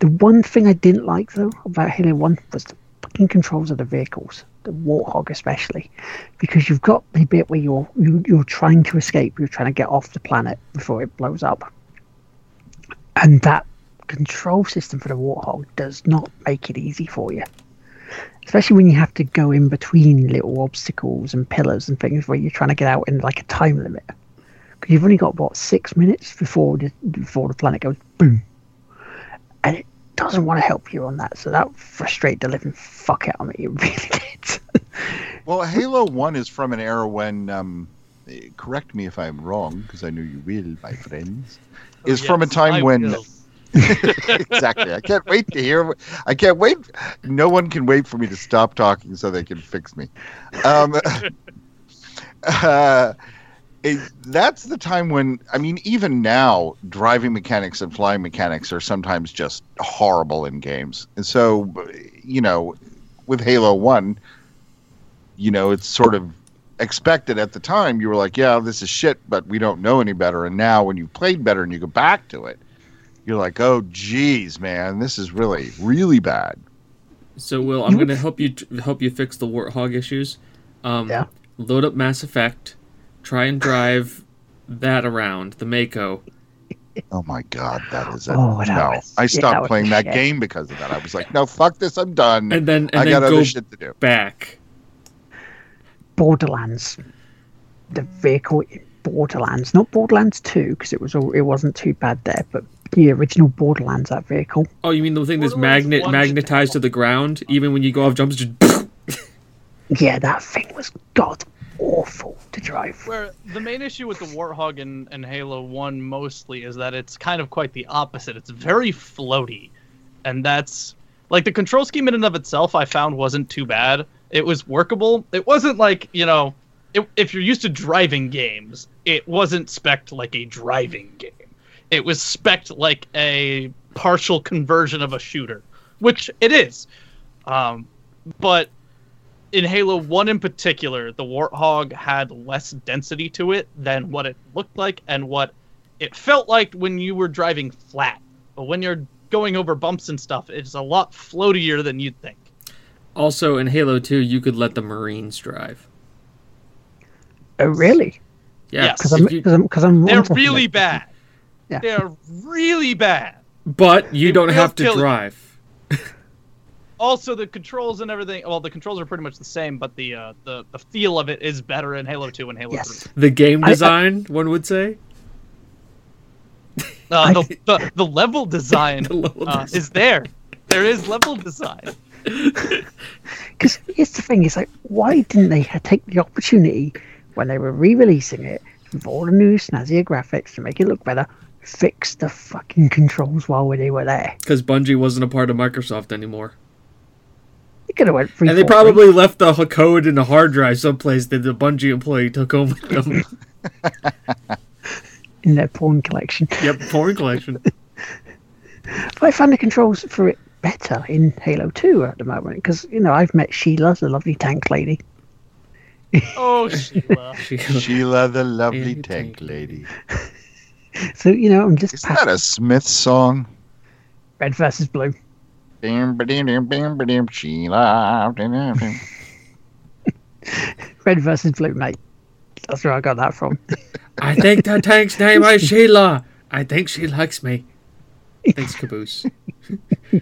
The one thing I didn't like though about Halo 1 was the fucking controls of the vehicles, the Warthog especially, because you've got the bit where you're you, you're trying to escape, you're trying to get off the planet before it blows up, and that control system for the Warthog does not make it easy for you. Especially when you have to go in between little obstacles and pillars and things where you're trying to get out in like a time limit. Because you've only got what six minutes before the before the planet goes boom, doesn't want to help you on that. So that frustrated the living fuck out of me. It really did. Well, Halo One is from an era when, um, correct me if I'm wrong, because I know you will, my friends. Is from a time I when exactly. I can't wait to hear. I can't wait. No one can wait for me to stop talking so they can fix me. Um, uh, it- that's the time when I mean, even now, driving mechanics and flying mechanics are sometimes just horrible in games. And so, you know, with Halo One, you know, it's sort of expected at the time. You were like, "Yeah, this is shit," but we don't know any better. And now, when you played better and you go back to it, you're like, "Oh, geez, man, this is really, really bad." So, Will, I'm going to help you help you fix the warthog issues. Um, Yeah. Load up Mass Effect. Try and drive that around the Mako. Oh my god, that is a Oh, that no. was- I stopped that playing that shit. game because of that. I was like, no, fuck this, I'm done. And then and I then got go other shit to do. back. Borderlands, the vehicle in Borderlands, not Borderlands Two, because it was all, it wasn't too bad there, but the original Borderlands that vehicle. Oh, you mean the thing that's magnet magnetized to the ground? Even when you go off jumps, just Yeah, that thing was god awful to drive. Where the main issue with the Warthog and, and Halo 1 mostly is that it's kind of quite the opposite. It's very floaty. And that's like the control scheme in and of itself I found wasn't too bad. It was workable. It wasn't like, you know, it, if you're used to driving games, it wasn't spec'd like a driving game. It was spec'd like a partial conversion of a shooter, which it is. Um, but in Halo 1 in particular, the Warthog had less density to it than what it looked like and what it felt like when you were driving flat. But when you're going over bumps and stuff, it's a lot floatier than you'd think. also in Halo 2 you could let the Marines drive. Oh, really? Yeah, Yes. Because I'm you- because I'm because I'm They're really Halo. bad. Yeah. They're really bad. but you They don't have to kill drive. Also, the controls and everything. Well, the controls are pretty much the same, but the uh, the the feel of it is better in Halo 2 and Halo Yes. 3. The game I- I- design, one would say. Uh, the, the the level design The level uh, design. is there. There is level design. Because here's the thing: is like, why didn't they take the opportunity when they were re-releasing it with all the new snazzier graphics to make it look better? fix the fucking controls while they were there. Because Bungie wasn't a part of Microsoft anymore. You could have went free. And they probably left the code in a hard drive someplace that the Bungie employee took home with them. in their porn collection. Yep, porn collection. but I found the controls for it better in Halo 2 at the moment because, you know, I've met Sheila, the lovely tank lady. Oh, Sheila. Sheila, the lovely yeah, tank lady. So, you know, I'm just. Is that a Smith song? Red versus blue. Sheila. Red versus blue, mate. That's where I got that from. I think the tank's name is Sheila. I think she likes me. Thanks, Caboose.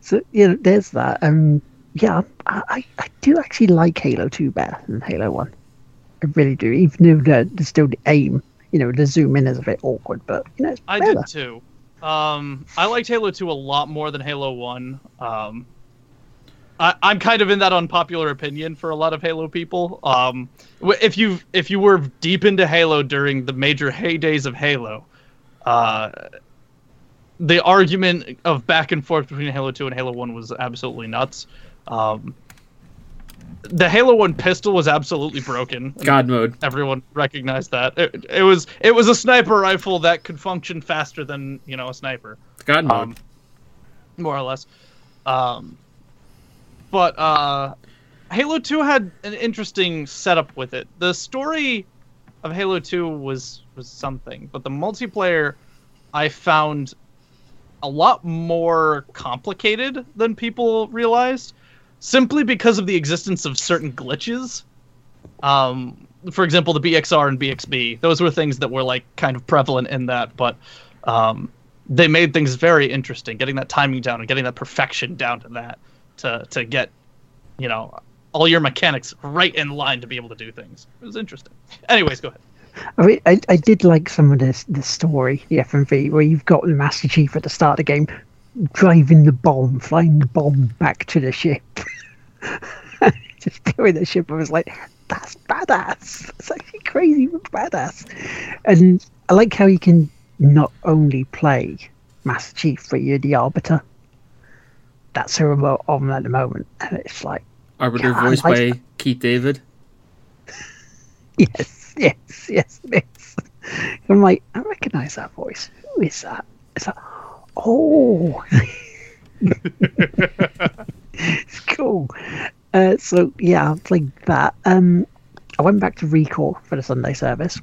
so you know, there's that. Um, yeah, I, I do actually like Halo Two better than Halo One. I really do, even though the, still the aim, you know, the zoom in is a bit awkward, but you know, I better. did too. Um, I liked Halo Two a lot more than Halo One. Um, I, am kind of in that unpopular opinion for a lot of Halo people. Um, if you if you were deep into Halo during the major heydays of Halo, uh, the argument of back and forth between Halo 2 and Halo 1 was absolutely nuts. Um, the Halo 1 pistol was absolutely broken. God mode. Everyone recognized that. It, it, was it was a sniper rifle that could function faster than, you know, a sniper. God mode. Um, more or less. Um, but uh, Halo 2 had an interesting setup with it. The story of Halo 2 was was something, but the multiplayer I found a lot more complicated than people realized simply because of the existence of certain glitches. Um, for example, the BXR and BXB, those were things that were like kind of prevalent in that, but um, they made things very interesting, getting that timing down and getting that perfection down to that to to get, you know, all your mechanics right in line to be able to do things. It was interesting. Anyways, go ahead. I mean, I, I did like some of this the story, the FMV, where you've got the Master Chief at the start of the game driving the bomb, flying the bomb back to the ship. Just blowing the ship. I was like, that's badass. It's actually crazy but badass. And I like how you can not only play Master Chief, but you're the Arbiter. That's a remote on at the moment. And it's like. Arbiter yeah, voiced like by Keith David? yes, yes, yes, is. I'm like, I recognize that voice. Who is that? It's like, oh. it's cool. Uh, so yeah, it's like that. Um, I went back to ReCore for the Sunday service.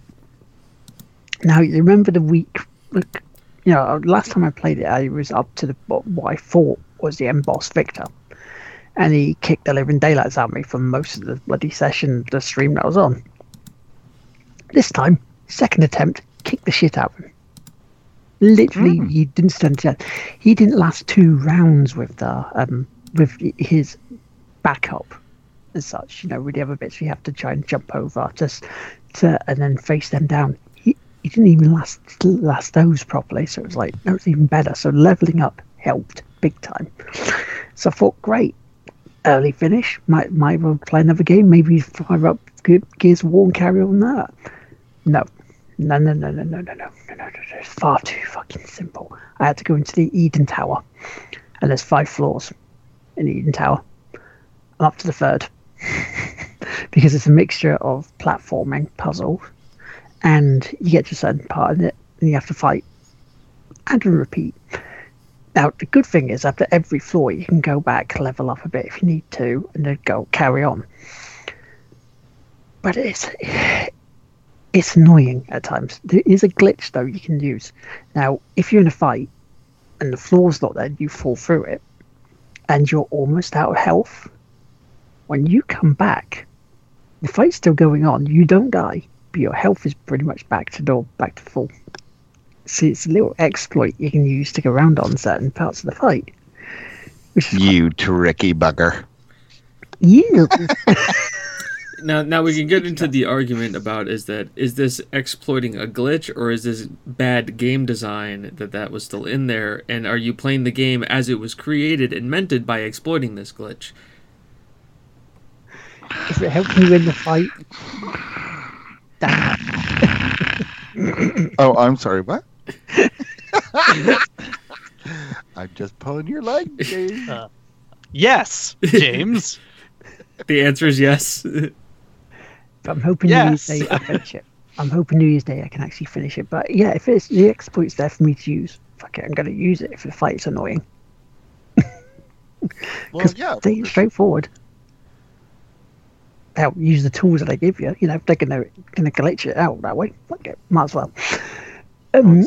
Now you remember the week, like, you know, last time I played it, I was up to the what I thought was the end boss Victor, and he kicked the living daylights out of me for most of the bloody session, the stream that I was on. This time, second attempt, kicked the shit out of him. Literally, mm. he didn't stand a chance. He didn't last two rounds with the um, with his backup as such. You know, with the other bits, we have to try and jump over just to and then face them down. He, he didn't even last last those properly, so it was like that was even better. So leveling up helped big time. So I thought, great, early finish. Might might well play another game. Maybe fire up Gears of War and carry on that. No, no, no, no, no, no, no, no, no, no, no. It's far too fucking simple. I had to go into the Eden Tower, and there's five floors in the Eden Tower. I'm up to the third because it's a mixture of platforming, puzzle, and you get to a certain part of it, and you have to fight and repeat. Now, the good thing is, after every floor, you can go back, level up a bit if you need to, and then go carry on. But it's it's annoying at times. There is a glitch though you can use. Now, if you're in a fight and the floor's not there, you fall through it, and you're almost out of health. When you come back, the fight's still going on. You don't die, but your health is pretty much back to door, back to full. So it's a little exploit you can use to go around on certain parts of the fight. you tricky bugger. You. now now we can get into the argument about is that is this exploiting a glitch or is this bad game design that that was still in there and are you playing the game as it was created and mented by exploiting this glitch if it helps you win the fight damn oh, I'm sorry. What? I'm just pulling your leg, James. Uh, yes, James. the answer is yes. But I'm hoping Yes. New Year's Day I finish it. I'm hoping New Year's Day I can actually finish it. But yeah, if it's the exploit's there for me to use, fuck it, I'm gonna use it if the fight's annoying. well, yeah. they straightforward. Hell, use the tools that they give you. You know, if they're gonna gonna glitch it out that way, fuck it, might as well. oh, Um,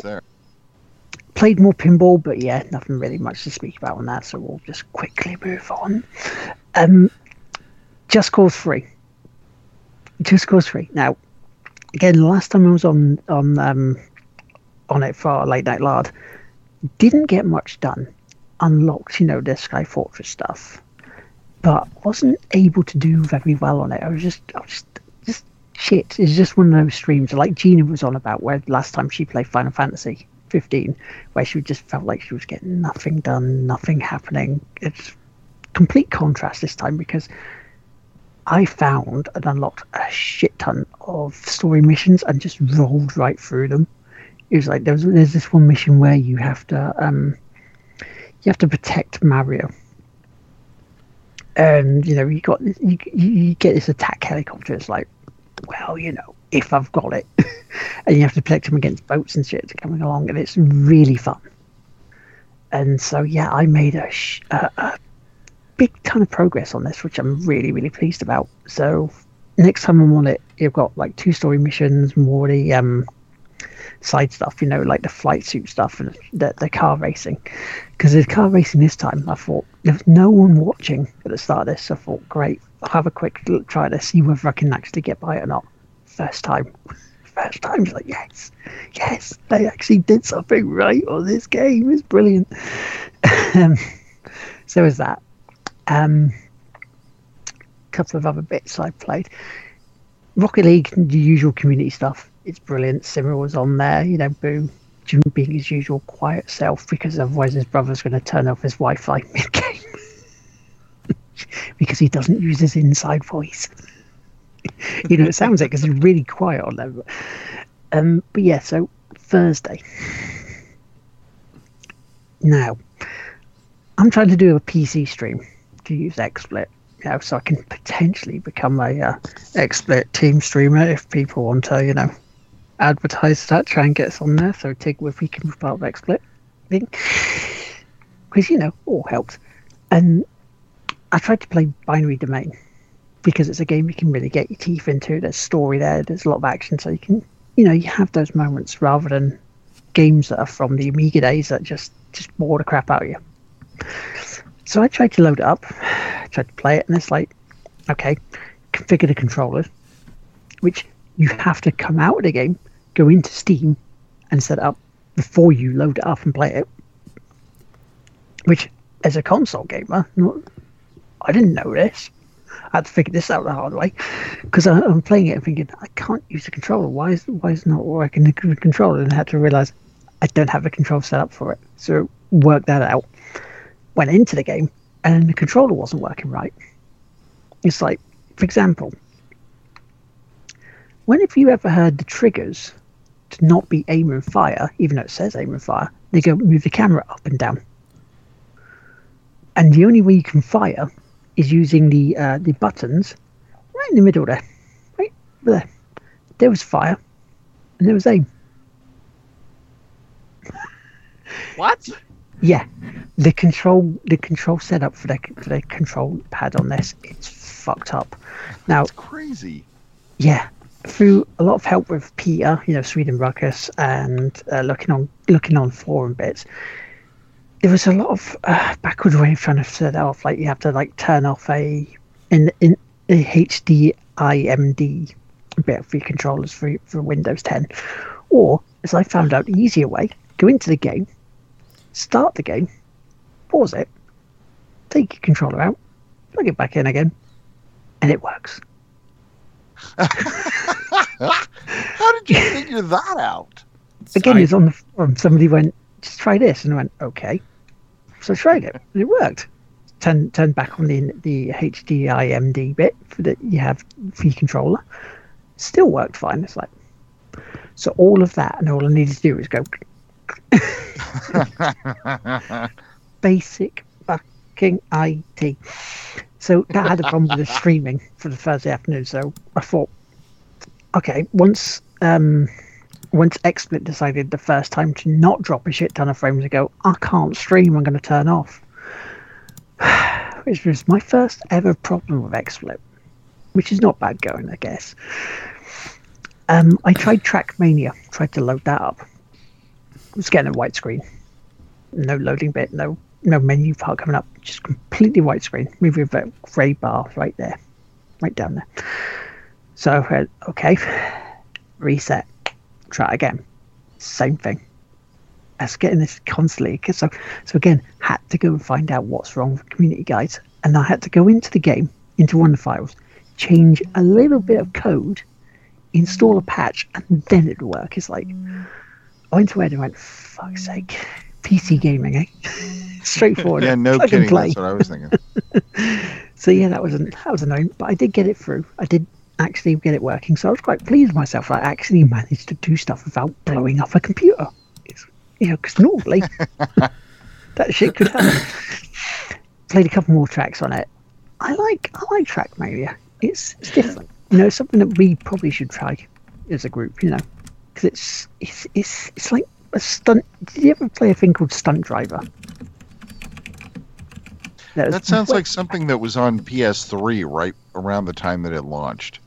played more pinball, but yeah, nothing really much to speak about on that, so we'll just quickly move on. Um, Just Cause Three. Just Cause free. Now, again, last time I was on on um, on it for Late Night Lard, didn't get much done. Unlocked, you know, the Sky Fortress stuff, but wasn't able to do very well on it. I was just, I was just, just shit. It's just one of those streams like Gina was on about where last time she played Final Fantasy 15, where she just felt like she was getting nothing done, nothing happening. It's complete contrast this time because I found and unlocked a shit ton of story missions and just rolled right through them. It was like there was there's this one mission where you have to um you have to protect Mario. And you know you got you, you get this attack helicopter. It's like, well, you know, if I've got it, and you have to protect him against boats and shit coming along, and it's really fun. And so yeah, I made a, sh- a big ton of progress on this, which I'm really really pleased about. So next time I'm on it, you've got like two story missions, more the um side stuff, you know, like the flight suit stuff and the, the car racing. Because the car racing this time, I thought there was no one watching at the start of this. I thought, great, I'll have a quick look, try to see whether I can actually get by it or not. First time. First time, like, yes, yes, they actually did something right on this game. It's brilliant. um, so is that. Um, couple of other bits I played. Rocket League, the usual community stuff. It's brilliant. Simmer was on there, you know, Boo. Jim being his usual quiet self because otherwise his brother's going to turn off his Wi Fi mid game. because he doesn't use his inside voice. you know, it sounds like he's really quiet on there. Um, but yeah, so Thursday. Now, I'm trying to do a PC stream to use XSplit you know, so I can potentially become a uh, XSplit team streamer if people want to, you know, advertise that, try and get us on there. So Tig if we can be part of XSplit thing, because you know, all helps. And I tried to play Binary Domain because it's a game you can really get your teeth into. There's story there, there's a lot of action, so you can, you know, you have those moments rather than games that are from the Amiga days that just just bore the crap out of you. So I tried to load it up, tried to play it, and it's like, okay, configure the controllers, which you have to come out of the game, go into Steam, and set up before you load it up and play it. Which, as a console gamer, I didn't know this. I had to figure this out the hard way because I'm playing it and thinking I can't use the controller. Why is why is it not working the controller? And I had to realize I don't have a control set up for it. So work that out went into the game and the controller wasn't working right. It's like, for example, when have you ever heard the triggers to not be aim and fire, even though it says aim and fire, they go move the camera up and down. And the only way you can fire is using the uh, the buttons right in the middle there. Right there. There was fire and there was aim. What? Yeah, the control the control setup for the for the control pad on this it's fucked up. Now, It's crazy. yeah, through a lot of help with Peter, you know, Sweden Ruckus, and uh, looking on looking on forum bits, there was a lot of uh, backward way of trying to set it off. Like you have to like turn off a in in a HDIMD bit for your controllers for for Windows 10, or as I found out, the easier way: go into the game, start the game, pause it, take your controller out, plug it back in again, and it works. How did you figure that out? Again, I- it's on the forum. Somebody went, just try this. And I went, okay. So I tried it, and it worked. Turn, turn back on the the HDIMD bit for that you have for your controller. Still worked fine. It's like, So all of that, and all I needed to do was go basic fucking IT. So that had a problem with the streaming for the Thursday afternoon. So I thought, okay, once um, once XSplit decided the first time to not drop a shit ton of frames ago, I can't stream. I'm going to turn off. Which was my first ever problem with XSplit, which is not bad going, I guess. Um, I tried Trackmania, tried to load that up. I was getting a white screen, no loading bit, no no menu part coming up, just completely white screen. Move with a grey bar right there, right down there. So went, okay, reset, try again, same thing. Was getting this constantly. So, so again, had to go and find out what's wrong with community guides, and I had to go into the game, into one of the files, change a little bit of code, install a patch, and then it'd work. It's like I went to where and went, fuck's sake, PC gaming, eh? Straightforward. yeah, no kidding. Play. That's what I was thinking. so yeah, that was that was annoying, but I did get it through. I did actually get it working, so I was quite pleased with myself. I actually managed to do stuff without blowing up a computer. It's, you know, because normally that shit could happen. Played a couple more tracks on it. I like I like Trackmania. It's it's different. You know, something that we probably should try as a group. You know, because it's it's it's it's like a stunt. Did you ever play a thing called Stunt Driver? That, that sounds like something that was on PS3 right around the time that it launched.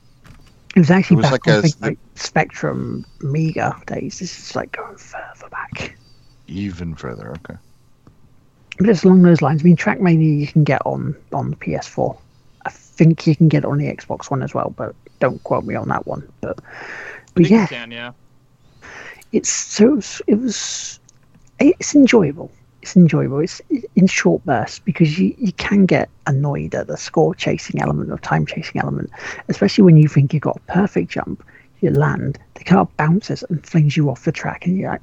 It was actually it was back like, on, a, like Spectrum Mega days. This is like going further back. Even further, okay. But it's along those lines. I mean, Trackmania you can get on on the PS4. I think you can get it on the Xbox One as well, but don't quote me on that one. But, but yeah, can, yeah. It's so it was. It's enjoyable it's enjoyable. It's in short bursts because you, you can get annoyed at the score chasing element or time chasing element, especially when you think you've got a perfect jump, you land, the car bounces and flings you off the track, and you're like,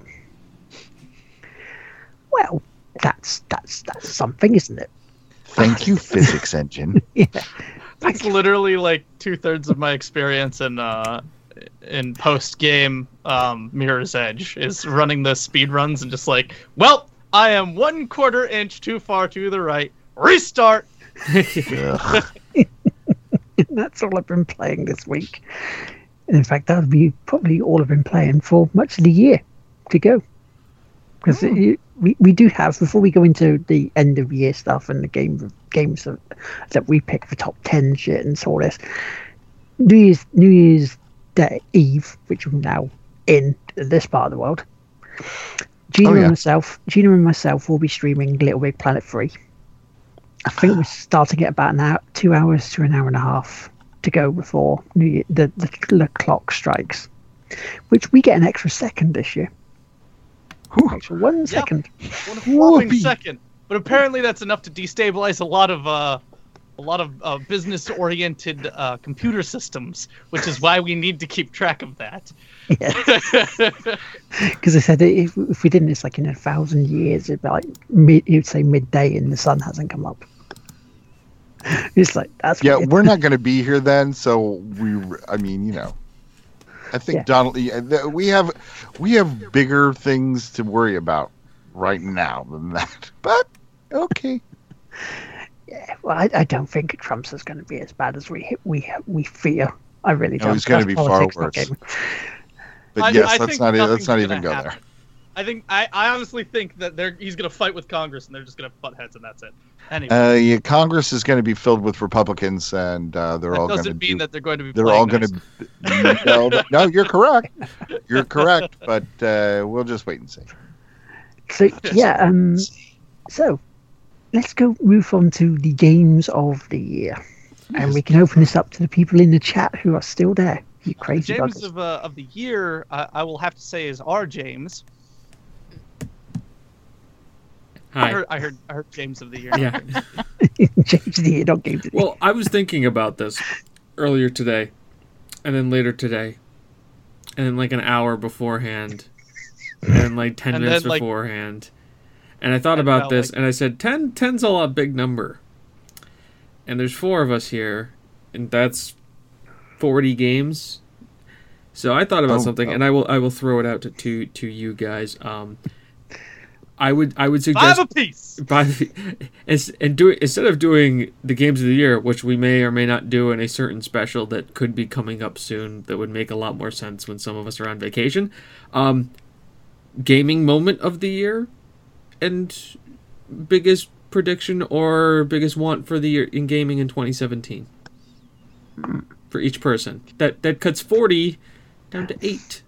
well, that's that's that's something, isn't it? Thank you, physics engine. yeah. That's literally like two thirds of my experience in uh, in post game um, Mirror's Edge is running the speed runs and just like, well, I am one quarter inch too far to the right. Restart. That's all I've been playing this week. In fact, that would be probably all I've been playing for much of the year to go. Because mm. we, we do have, before we go into the end of year stuff and the game games that, that we pick for top 10 shit and so all this, New Year's, New Year's Day Eve, which we're now in this part of the world, Gina oh, yeah. and myself, Gina and myself will be streaming Little Big Planet 3. I think we're starting at about an hour, two hours to an hour and a half to go before New Year, the, the, the clock strikes, which we get an extra second this year. Ooh, extra one yep. second. One second. But apparently that's enough to destabilize a lot of uh, a lot of uh, business oriented uh, computer systems, which is why we need to keep track of that. Because I said if, if we didn't, it's like in a thousand years, it'd be like mid, you'd say midday and the sun hasn't come up. It's like that's yeah. Weird. We're not going to be here then, so we. I mean, you know, I think yeah. Donald. We have we have bigger things to worry about right now than that. But okay. Yeah, well, I, I don't think Trump's is going to be as bad as we we we fear. I really don't. No, he's going to be far worse. But I, yes, I let's not let's not even go happen. there. I think I, I honestly think that they're he's going to fight with Congress and they're just going to butt heads and that's it. Anyway, uh, yeah, Congress is going to be filled with Republicans and uh, they're that all going to mean do, that they're going to be. They're all nice. going to. no, no, you're correct. You're correct, but uh, we'll just wait and see. So yeah, um, so let's go move on to the games of the year, yes. and we can open this up to the people in the chat who are still there. You crazy James buggers. of uh, of the year, uh, I will have to say, is our James. Hi. I heard, I heard, I heard James of the year. Yeah. James of the year, not James of the year. Well, I was thinking about this earlier today, and then later today, and then like an hour beforehand, and like ten and minutes then, beforehand. Like, and I thought about this, like, and I said, 10, 10's a lot big number. And there's four of us here, and that's 40 games. So I thought about Oh, something, oh. and I will I will throw it out to to, to you guys. Um, I would I would Five suggest apiece. by the, and, and do instead of doing the games of the year, which we may or may not do in a certain special that could be coming up soon, that would make a lot more sense when some of us are on vacation. Um, gaming moment of the year, and biggest prediction or biggest want for the year in gaming in 2017 for each person. That that cuts 40 down to eight.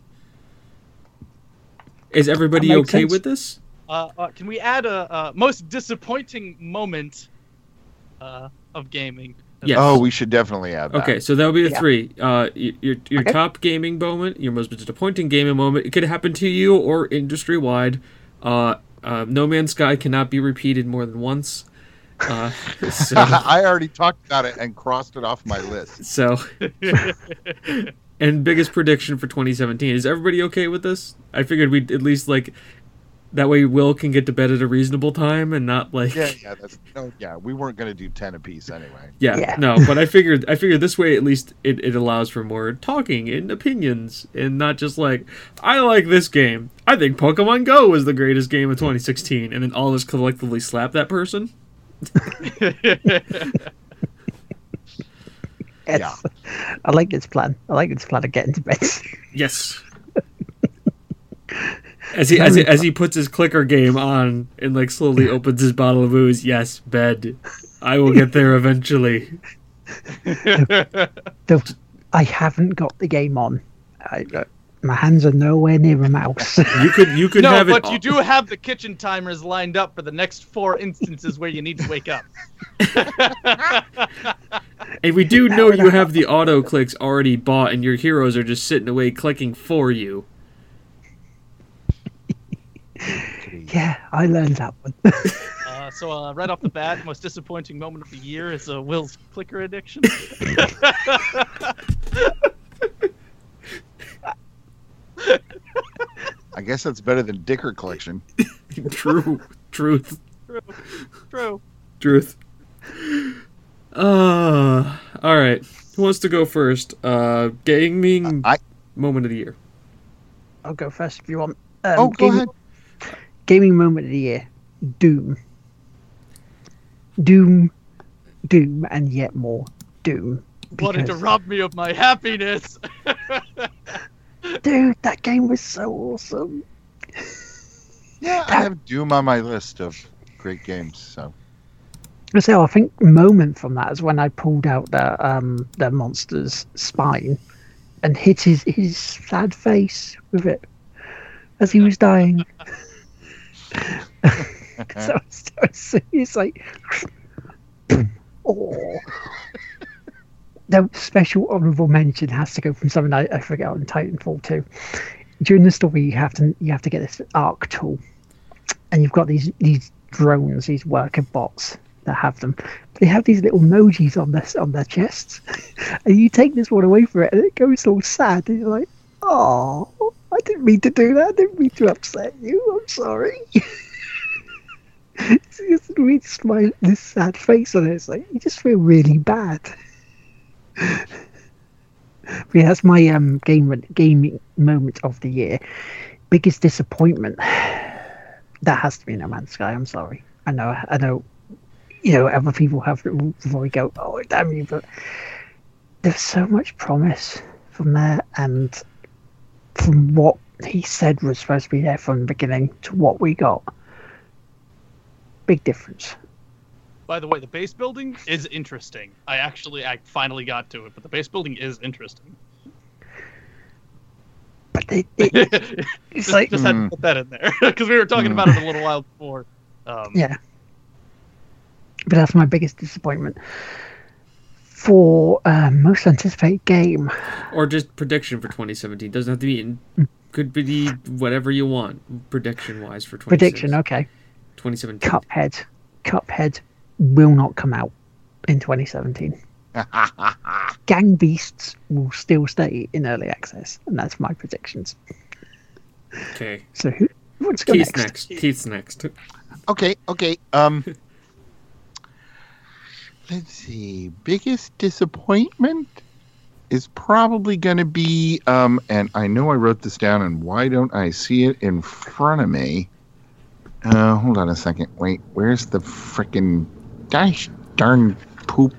Is everybody okay sense. with this? Uh, uh, can we add a, uh most disappointing moment uh, of gaming? Yes. Oh, we should definitely add that. Okay, so that would be the Yeah. three. Uh, your your Okay. top gaming moment, your most disappointing gaming moment. It could happen to you or industry wide. Uh, uh, no Man's Sky cannot be repeated more than once. Uh, so, I already talked about it and crossed it off my list. so, and biggest prediction for 2017. Is everybody okay with this? I figured we'd at least like that way. Will can get to bed at a reasonable time and not like Yeah, yeah, that's no, yeah. We weren't gonna do ten apiece anyway. Yeah, Yeah. no, but I figured I figured this way at least it, it allows for more talking and opinions and not just like I like this game. I think Pokemon Go was the greatest game of 2016 and then all of us collectively slap that person. Yes. I like this plan. I like this plan of getting to bed. Yes. As he, as he as he puts his clicker game on and like slowly opens his bottle of booze, yes, bed. I will get there eventually. Though I haven't got the game on. I, uh, my hands are nowhere near a mouse. You could you could no, have but it. you do have the kitchen timers lined up for the next four instances where you need to wake up. And we do know you have the auto clicks already bought, and your heroes are just sitting away clicking for you. yeah, I learned that one. Uh, so uh, right off the bat, most disappointing moment of the year is uh, Will's clicker addiction. I guess that's better than Dicker Collection. True, truth, True. True. truth. Uh, all right. Who wants to go first? Uh, gaming I- moment of the year. I'll go first if you want. Um, Oh, go gaming, ahead. Gaming moment of the year: Doom. Doom, Doom, and yet more Doom. Wanted to rob me of my happiness. Dude, that game was so awesome. Yeah, I have Doom on my list of great games. So So I think moment from that is when I pulled out the um the monster's spine and hit his his sad face with it as he was dying. so, so, so it's like oh the special honorable mention has to go from something I, I forget on Titanfall 2. During the story you have to you have to get this arc tool and you've got these these drones, these worker bots that have them. They have these little emojis on their on their chests, and you take this one away from it, and it goes all sad. And you're like, "Oh, I didn't mean to do that. I didn't mean to upset you. I'm sorry." it's just really smile, this sad face on it. It's like you just feel really bad. Yeah, that's my um game gaming moment of the year. Biggest disappointment. That has to be No Man's Sky. I'm sorry. I know. I know. You know, other people have before we go. Oh, damn you! But there's so much promise from there, and from what he said was supposed to be there from the beginning to what we got. Big difference. By the way, the base building is interesting. I actually, I finally got to it, but the base building is interesting. But they, it, it's just, like just had to Hmm. put that in there because we were talking Hmm. about it a little while before. Um, Yeah. But that's my biggest disappointment. For uh, most anticipated game, Or just prediction for 2017. Doesn't have to be in. Could be whatever you want, prediction wise for 2017. prediction, okay. 2017. Cuphead. Cuphead will not come out in 2017. Gang Beasts will still stay in early access, and that's my predictions. Okay. So who who wants to go Keith's next? next. Keith's next. okay, okay. Um, let's see. Biggest disappointment. is probably going to be, um, and I know I wrote this down, and why don't I see it in front of me? Uh, hold on a second. Wait, where's the freaking gosh darn poop?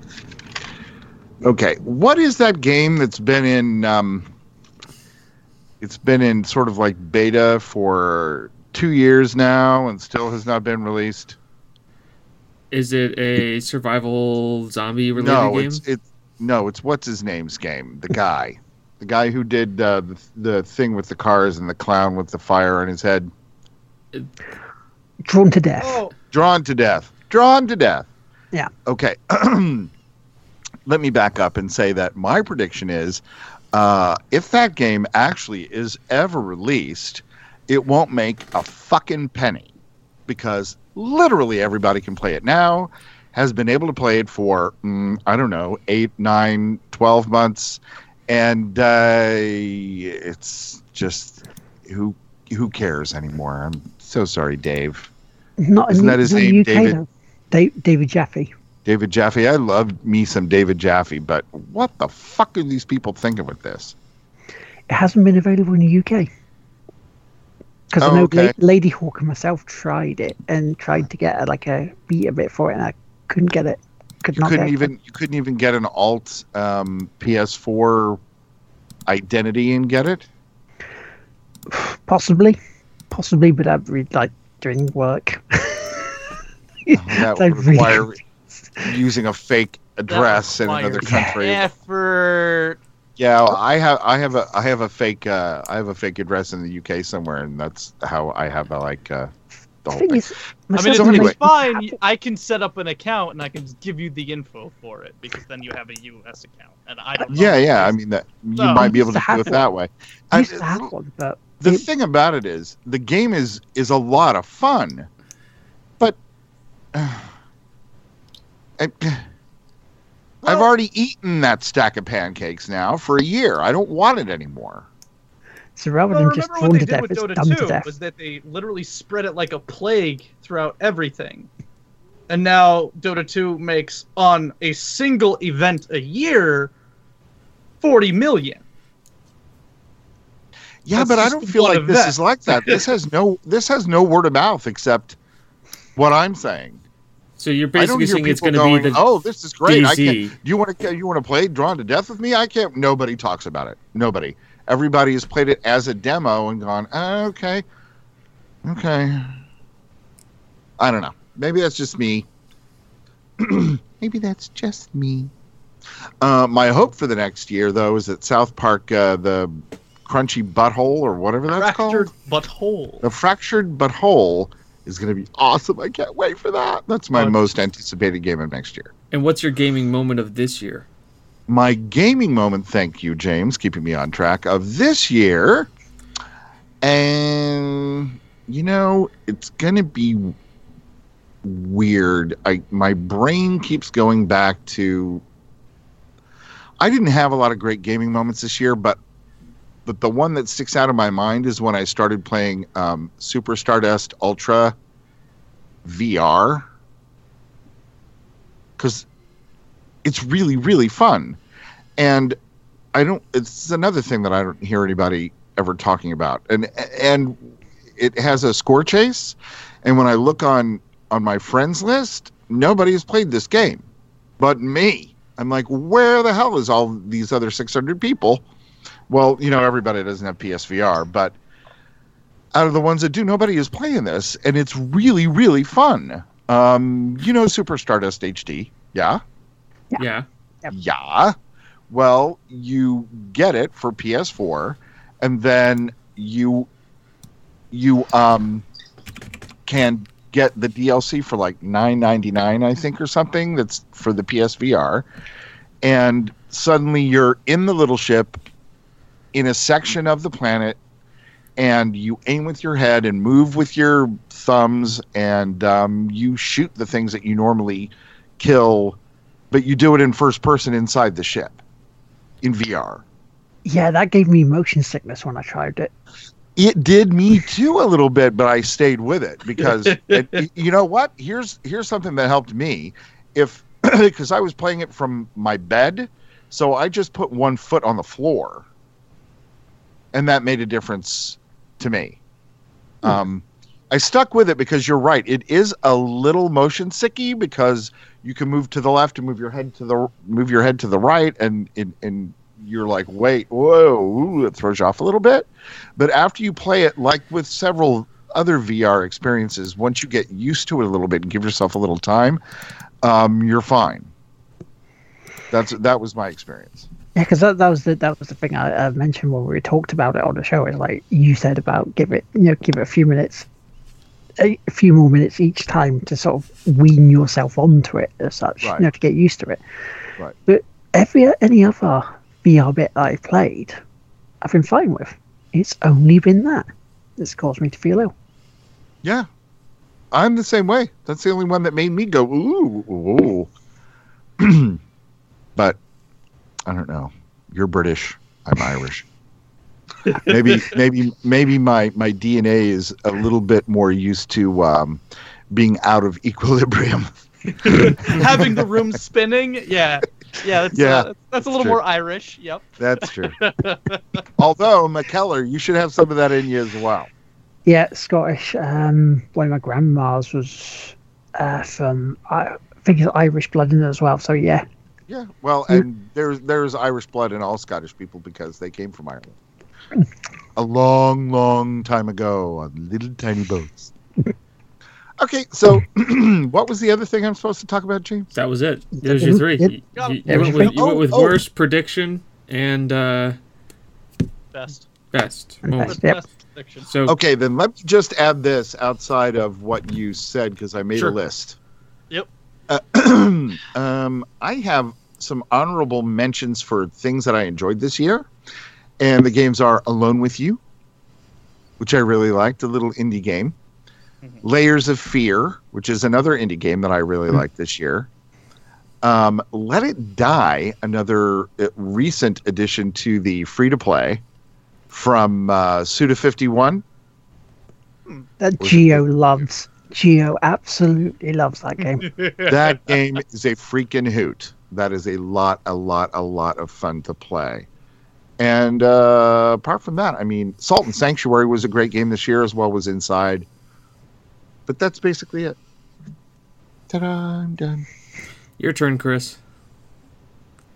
Okay, what is that game that's been in? Um, it's been in sort of like beta for two years now, and still has not been released. Is it a survival zombie related no, game? it's it's no, it's what's his name's game. The guy, the guy who did uh, the the thing with the cars and the clown with the fire on his head. Drawn to death. Oh, Drawn to death. Drawn to death. Yeah. Okay. Let me back up and say that my prediction is, uh, if that game actually is ever released, it won't make a fucking penny, because literally everybody can play it now has been able to play it for mm, i don't know eight nine 12 months and uh, it's just who who cares anymore i'm so sorry dave Not Isn't that his name, UK, David? though. Da- David Jaffe. david jaffe i love me some david jaffe but what the fuck are these people thinking with this It hasn't been available in the UK. Because Oh, I know okay. La- Lady Hawk and myself tried it and tried to get a, like a beta bit for it, and I couldn't get it. Could you not couldn't get it. even you couldn't even get an alt um, ps4 identity and get it Possibly, possibly, but I'd like doing work. that I would really- require using a fake address in another requires country Effort. Yeah, well, I have I have a I have a fake uh, I have a fake address in the UK somewhere, and that's how I have a, like uh, the The whole thing thing. is, I mean, myself it's, So anyway- it's fine. I can set up an account and I can just give you the info for it because then you have a US account, and I don't. Yeah, yeah. I mean that you No. might be able to to do have it that way. I I- used to have one, but the it- thing about it is the game is is a lot of fun, but uh, I, I've already eaten that stack of pancakes now for a year. I don't want it anymore. so rather Well, than just remember what drawn they to did death, with it's Dota 2 death. was that they literally spread it like a plague throughout everything. And now Dota 2 makes on a single event a year 40 million. Yeah, That's but I don't feel like this is like that. This has no this has no word of mouth except what I'm saying. So you're basically saying it's going to be the "Oh, this is great! I can't, do you want to you want to play Drawn to Death with me? I can't." Nobody talks about it. Nobody. Everybody has played it as a demo and gone, "Ah, "Okay, okay." I don't know. Maybe that's just me. Maybe that's just me. Uh, my hope for the next year, though, is that South Park, uh, the Crunchy Butthole or whatever that's Fractured called, but whole. the Fractured Butthole, is going to be awesome. I can't wait for that. That's my Oh, most anticipated game of next year. And what's your gaming moment of this year? my gaming moment, thank you, James, keeping me on track of this year. And you know, it's gonna be weird. I my brain keeps going back to I didn't have a lot of great gaming moments this year, but but the one that sticks out of my mind is when I started playing um, Super Stardust Ultra VR because it's really really fun. And i don't it's another thing that i don't hear anybody ever talking about. And and it has a score chase. And when i look on on my friends list nobody has played this game but me. I'm like where the hell is all these other 600 people well you know everybody doesn't have psvr but out of the ones that do nobody is playing this and it's really really fun um you know super stardust hd yeah Yeah. Yep. yeah. Well, you get it for PS4, and then you you um can get the DLC for like nine ninety nine, I think, or something. That's for the PSVR, and suddenly you're in the little ship in a section of the planet, and you aim with your head and move with your thumbs, and um, you shoot the things that you normally kill but you do it in first person inside the ship in VR. Yeah, that gave me motion sickness when I tried it. It did me too a little bit, but I stayed with it because it, you know what? Here's here's something that helped me. If because I was playing it from my bed, So I just put one foot on the floor, and that made a difference to me. Um, I stuck with it because you're right. It is a little motion sicky because you can move to the left and move your head to the move your head to the right, and and, and you're like, wait, whoa, ooh, it throws you off a little bit. But after you play it, like with several other VR experiences, once you get used to it a little bit and give yourself a little time, um, you're fine. That's that was my experience. Yeah, because that, that was the that was the thing I, I mentioned when we talked about it on the show. Is like you said about give it you know give it a few minutes, a, a few more minutes each time to sort of wean yourself onto it as such, Right. you know, to get used to it. Right. But every any other VR bit that I've played, I've been fine with. It's only been that that's caused me to feel ill. Yeah, I'm the same way. That's the only one that made me go ooh, ooh. but I don't know. You're British. I'm Irish. maybe, maybe, maybe my my DNA is a little bit more used to um, being out of equilibrium. Having the room spinning, yeah, yeah, that's, Yeah, uh, that's a little true. more Irish. Yep. That's true. Although McKellar, you should have some of that in you as well. Yeah, Scottish. Um, one of my grandmas was uh, from I think it's Irish blood in it as well. So yeah, Yeah, well, and there's there's Irish blood in all Scottish people because they came from Ireland a long, long time ago on little tiny boats. Okay, so what was the other thing I'm supposed to talk about, James? That was it. There's your three. Yep. You, you- you went with, you Oh, went with oh. worst prediction and uh, Best. best. And Oh, best. Yep. So Okay, then let me just add this outside of what you said because I made Sure. a list. Yep. Uh, um, I have some honorable mentions for things that I enjoyed this year, and the games are Alone with You, which I really liked, a little indie game. Layers of Fear, which is another indie game that I really liked this year. Um, Let It Die, another uh, recent addition to the free to play from uh, Suda51. that Geo loves. Geo absolutely loves that game. that game is a freaking hoot. That is a lot, a lot, a lot of fun to play. And uh, apart from that, I mean, Salt and Sanctuary was a great game this year, as well as Inside. But that's basically it. Ta-da! I'm done. your turn, Chris.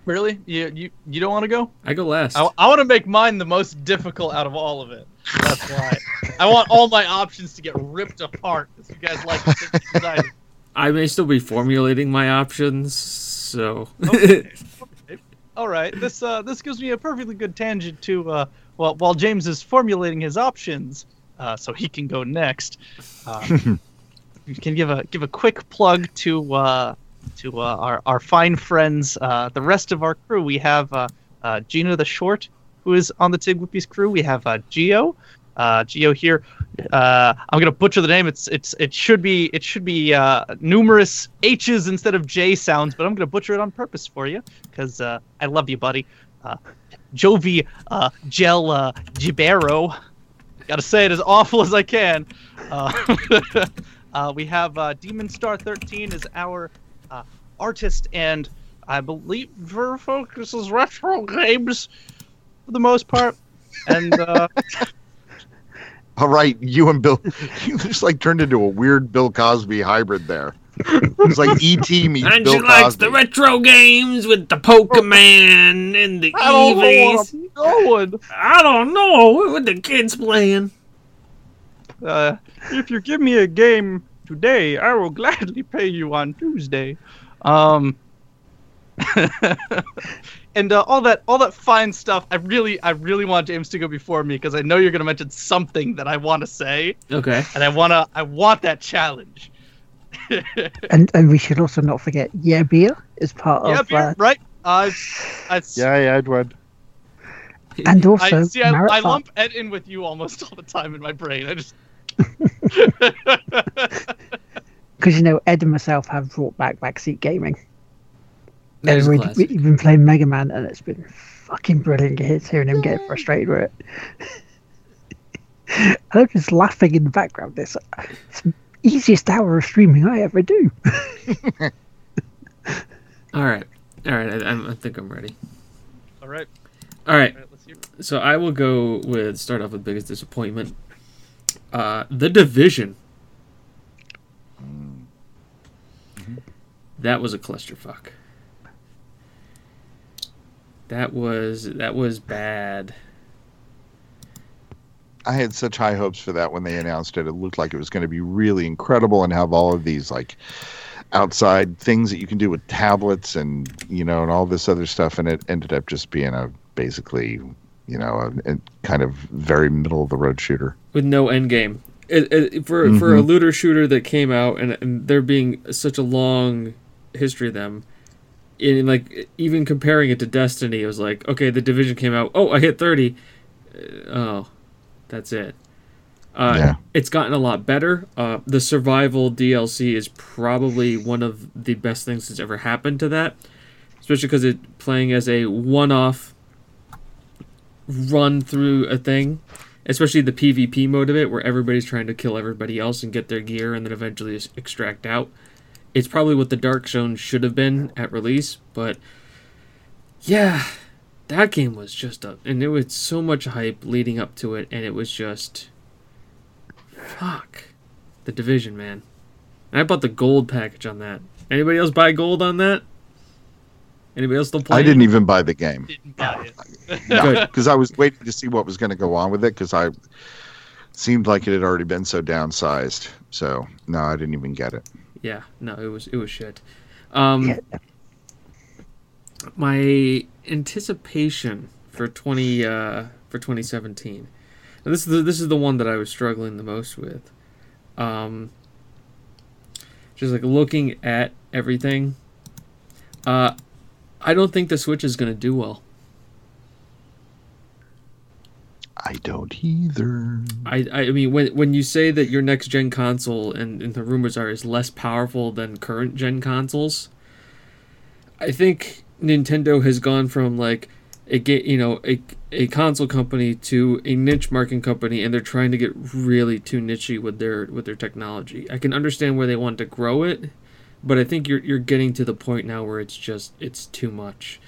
Really? You you you don't want to go? I go last. I, I want to make mine the most difficult out of all of it. That's why. I want all my options to get ripped apart. If you guys like the design. I may still be formulating my options, so All right. This uh this gives me a perfectly good tangent to uh while while James is formulating his options, uh, so he can go next. Uh, you can give a give a quick plug to uh to uh, our our fine friends, uh, the rest of our crew. We have uh, uh Gina the Short, who is on the Tig Whippies crew. We have uh Geo, uh Geo here. Uh, I'm gonna butcher the name. It's it's it should be it should be uh, numerous H's instead of J sounds, but I'm gonna butcher it on purpose for you because uh, I love you, buddy. Uh, Jovi uh, Gel uh, Gibero. Gotta say it as awful as I can. Uh, uh, we have uh, Demon Star 13 is our uh, artist, and I believe her focus is retro games for the most part. And uh, All right, you and Bill, you just like turned into a weird Bill Cosby hybrid there. It's like ET meets and Bill she likes Cosby. the retro games with the Pokemon and the I don't know where I'm going. I don't know what what the kids playing. Uh, if you give me a game today, I will gladly pay you on Tuesday. Um, and uh, all that all that fine stuff. I really I really want James to go before me because I know you're gonna mention something that I want to say, Okay. and I wanna I want that challenge. and and we should also not forget Yeah Beer is part yeah, of beer, uh, right? Uh, I, Yeah, Edward. and also I see. I, Marit I lump Ed in with you almost all the time in my brain. I just. because you know Ed and myself have brought back backseat gaming. That is a we, classic. we've been playing Mega Man, and it's been fucking brilliant he- hearing him get frustrated with it. I'm just laughing in the background. This it's the easiest hour of streaming I ever do. All right. All right. I, I'm- think I'm ready. All right. All right. All right. So I will go with start off with biggest disappointment. Uh, the division. That was a clusterfuck. That was that was bad. I had such high hopes for that when they announced it. It looked like it was going to be really incredible and have all of these like outside things that you can do with tablets and you know and all this other stuff. And it ended up just being a basically you know a, a kind of very middle of the road shooter. with no end game. It, it, for for a mm-hmm. looter shooter that came out and, and there being such a long history of them, in like even comparing it to Destiny, it was like okay, the division came out. Oh, I hit thirty. Uh, oh, that's it. Uh, Yeah. It's gotten a lot better. Uh, the survival DLC is probably one of the best things that's ever happened to that, especially because it playing as a one-off run through a thing especially the PvP mode of it, where everybody's trying to kill everybody else and get their gear and then eventually extract out. It's probably what the Dark Zone should have been at release, but yeah, that game was just a, and there was so much hype leading up to it, and it was just fuck the division, man. And I bought the gold package on that. Anybody else buy gold on that? Anybody else still play? I didn't even buy the game Didn't buy it. Good. because I was waiting to see what was going to go on with it because I seemed like it had already been so downsized. So no, I didn't even get it. Yeah, no, it was it was shit. Um, Yeah. my anticipation for twenty uh, for twenty seventeen. And this is the, this is the one that I was struggling the most with. Um, just like looking at everything. Uh, I don't think the Switch is going to do well. I don't either. I, I mean when when you say that your next gen console and, and the rumors are is less powerful than current gen consoles, I think Nintendo has gone from like a ga- you know a a console company to a niche marketing company and they're trying to get really too nichey with their with their technology. I can understand where they want to grow it, but I think you're you're getting to the point now where it's just it's too much.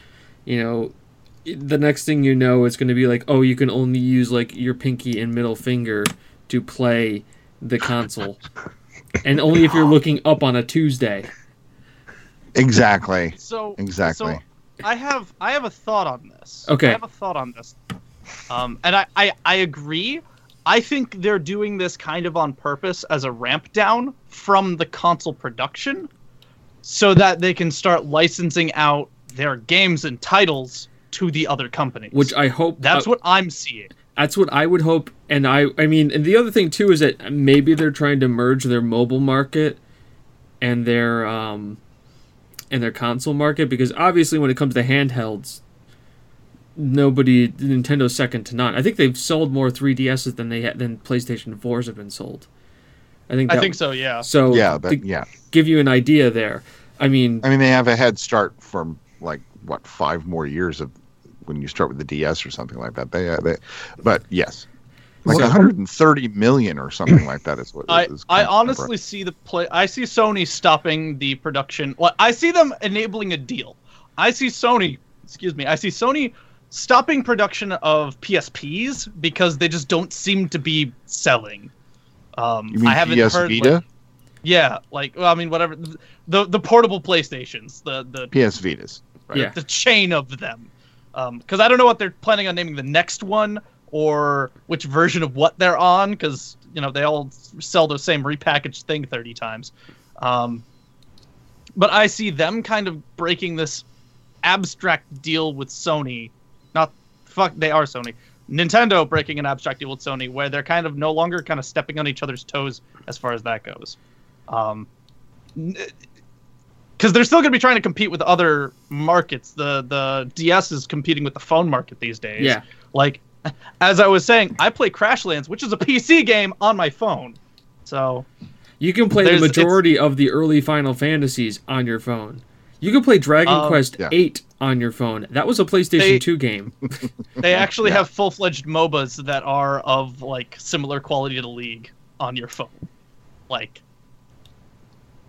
You know, the next thing you know it's going to be like oh you can only use like your pinky and middle finger to play the console and only if you're looking up on a tuesday Exactly. So Exactly. So I have I have a thought on this. Okay. I have a thought on this. Um, and I, I I agree. I think they're doing this kind of on purpose as a ramp down from the console production, so that they can start licensing out their games and titles to the other companies. which i hope that's uh, what I'm seeing. that's what i would hope and i i mean and the other thing too is that maybe they're trying to merge their mobile market and their um and their console market because obviously when it comes to handhelds nobody nintendo's second to none i think they've sold more 3ds's than they ha- than playstation 4s have been sold i think I think so. Yeah. so yeah, to but yeah. give you an idea there i mean I mean, they have a head start from like what five more years of when you start with the DS or something like that. They, uh, they but yes, like Well, 130 million or something like that is what. I, is I kind of honestly see the play. I see Sony stopping the production. Well, I see them enabling a deal. I see Sony. Excuse me. I see Sony stopping production of PSPs because they just don't seem to be selling. Um, You mean I haven't PS heard. Vita? Like, yeah, like well, I mean, whatever. The the portable PlayStations. The the PS Vitas. right? Yeah. The chain of them. Because I don't know what they're planning on naming the next one or which version of what they're on, because you know they all sell the same repackaged thing thirty times. Um, but I see them kind of breaking this abstract deal with Sony. Not fuck, they are Sony. Nintendo breaking an abstract deal with Sony, where they're kind of no longer kind of stepping on each other's toes as far as that goes. Um, because they're still going to be trying to compete with other markets. The the DS is competing with the phone market these days. Yeah. Like, as I was saying, I play Crashlands, which is a PC game on my phone. So You can play the majority of the early Final Fantasies on your phone. You can play Dragon Um, Quest Yeah. 8 on your phone. That was a PlayStation They- 2 game. they actually Yeah. have full fledged MOBAs that are of like similar quality to League on your phone. Like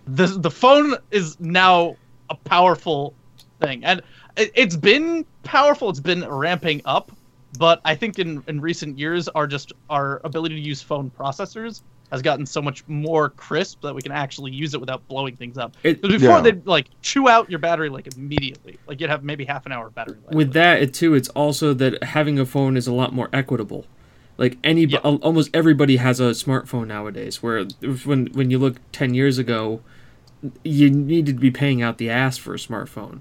the the phone is now a powerful thing, and it, it's been powerful it's been ramping up, but I think in, in recent years our just our ability to use phone processors has gotten so much more crisp that we can actually use it without blowing things up. It- before Yeah. they'd like chew out your battery like immediately. Like you'd have maybe half an hour battery life. with that it, too it's also that having a phone is a lot more equitable like any Yeah. almost everybody has a smartphone nowadays where when when you look 10 years ago you needed to be paying out the ass for a smartphone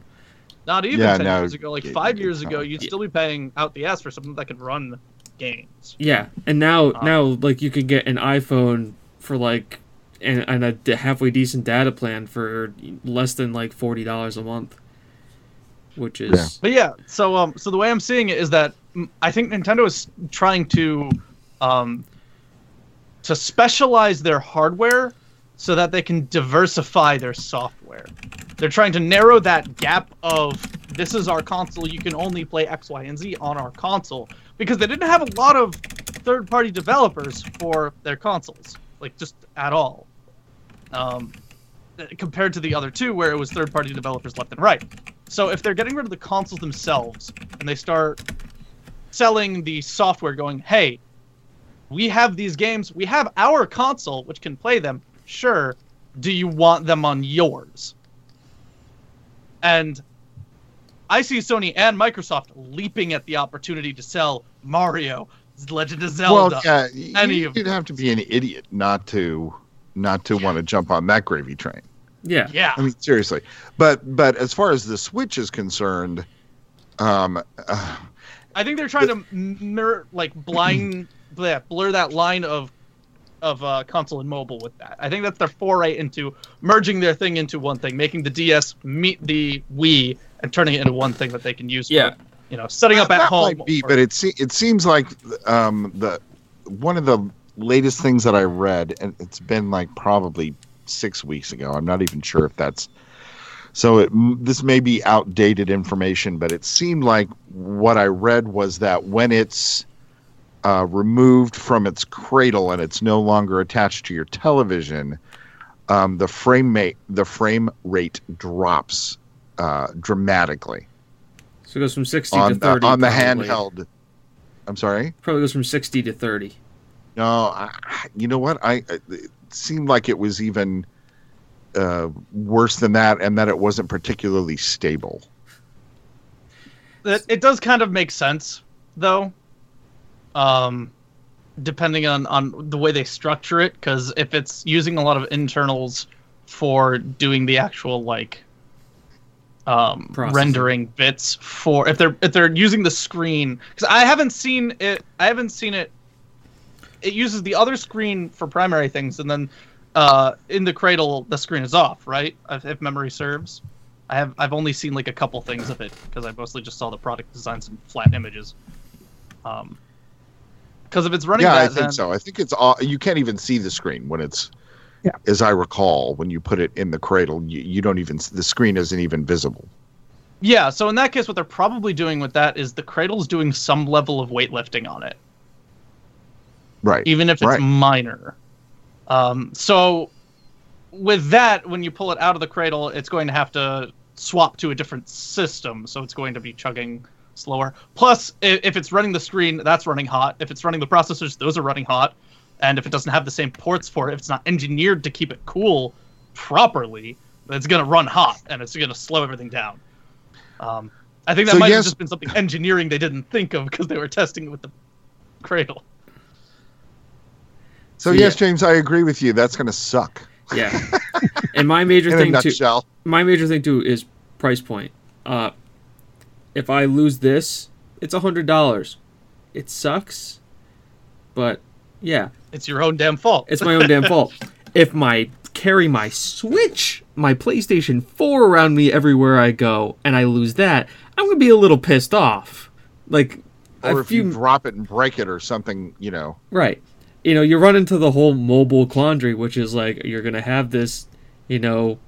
Not even Yeah, ten no, years ago, like yeah, five you years can ago, you'd still be paying out the ass for something that could run games. yeah and now Uh. now like you could get an iphone for like and, and a d- halfway decent data plan for less than like $40 a month which is Yeah. But yeah, so um, so the way I'm seeing it is that I think Nintendo is trying to um, to specialize their hardware so that they can diversify their software. They're trying to narrow that gap of this is our console, you can only play X, Y, and Z on our console because they didn't have a lot of third-party developers for their consoles, like just at all. Um, compared to the other two, where it was third-party developers left and right. So if they're getting rid of the consoles themselves and they start selling the software, going, "Hey, we have these games. We have our console which can play them. Sure. Do you want them on yours?" And I see Sony and Microsoft leaping at the opportunity to sell Mario, Legend of Zelda. Well, yeah, y- any you, of you'd have to be an idiot not to not to want to jump on that gravy train. yeah yeah. I mean, seriously. But but as far as the Switch is concerned, um, uh, I think they're trying to mirror, like blind, bleh, blur that line of of uh, console and mobile with that. I think that's their foray into merging their thing into one thing, making the DS meet the Wii and turning it into one thing that they can use. Yeah. For, you know, setting up at that home. might be, or- but it se- it seems like um, the one of the latest things that I read, and it's been like probably six weeks ago. I'm not even sure if that's so. It, this may be outdated information, but it seemed like what I read was that when it's uh, removed from its cradle and it's no longer attached to your television, um, the frame rate the frame rate drops uh, dramatically so it goes from 60 on to 30 the, on the probably. handheld. I'm sorry. probably goes from 60 to 30 No, I, you know what? I it seemed like it was even uh, worse than that, and that it wasn't particularly stable. it, it does kind of make sense though um depending on on the way they structure it because if it's using a lot of internals for doing the actual like um rendering bits for if they're if they're using the screen because i haven't seen it i haven't seen it it uses the other screen for primary things and then uh in the cradle the screen is off right? If, if memory serves. I have I've only seen like a couple things of it because I mostly just saw the product designs and flat images. Um, because if it's running yeah, that, I think then, so. I think it's all. You can't even see the screen when it's. Yeah. As I recall, when you put it in the cradle, you, you don't even the screen isn't even visible. Yeah, so in that case, what they're probably doing with that is the cradle's doing some level of weightlifting on it, Right. even if it's Right. minor. Um, so with that, when you pull it out of the cradle, it's going to have to swap to a different system, so it's going to be chugging slower. Plus, if it's running the screen, that's running hot. If it's running the processors, those are running hot. And if it doesn't have the same ports for it, if it's not engineered to keep it cool properly, it's going to run hot and it's going to slow everything down. Um, I think that So might have just been something engineering they didn't think of because they were testing it with the cradle. So So, yes. James, I agree with you. That's going to suck. yeah and my major In a thing too nutshell. my major thing too is price point. Uh, if I lose this, it's a hundred dollars. It sucks, but yeah, It's your own damn fault. it's my own damn fault. If my carry my Switch, my PlayStation Four around me everywhere I go, and I lose that, I'm gonna be a little pissed off. Like Or a if few you drop it and break it or something, you know. Right. You know, you run into the whole mobile quandary, which is like you're gonna have this, you know,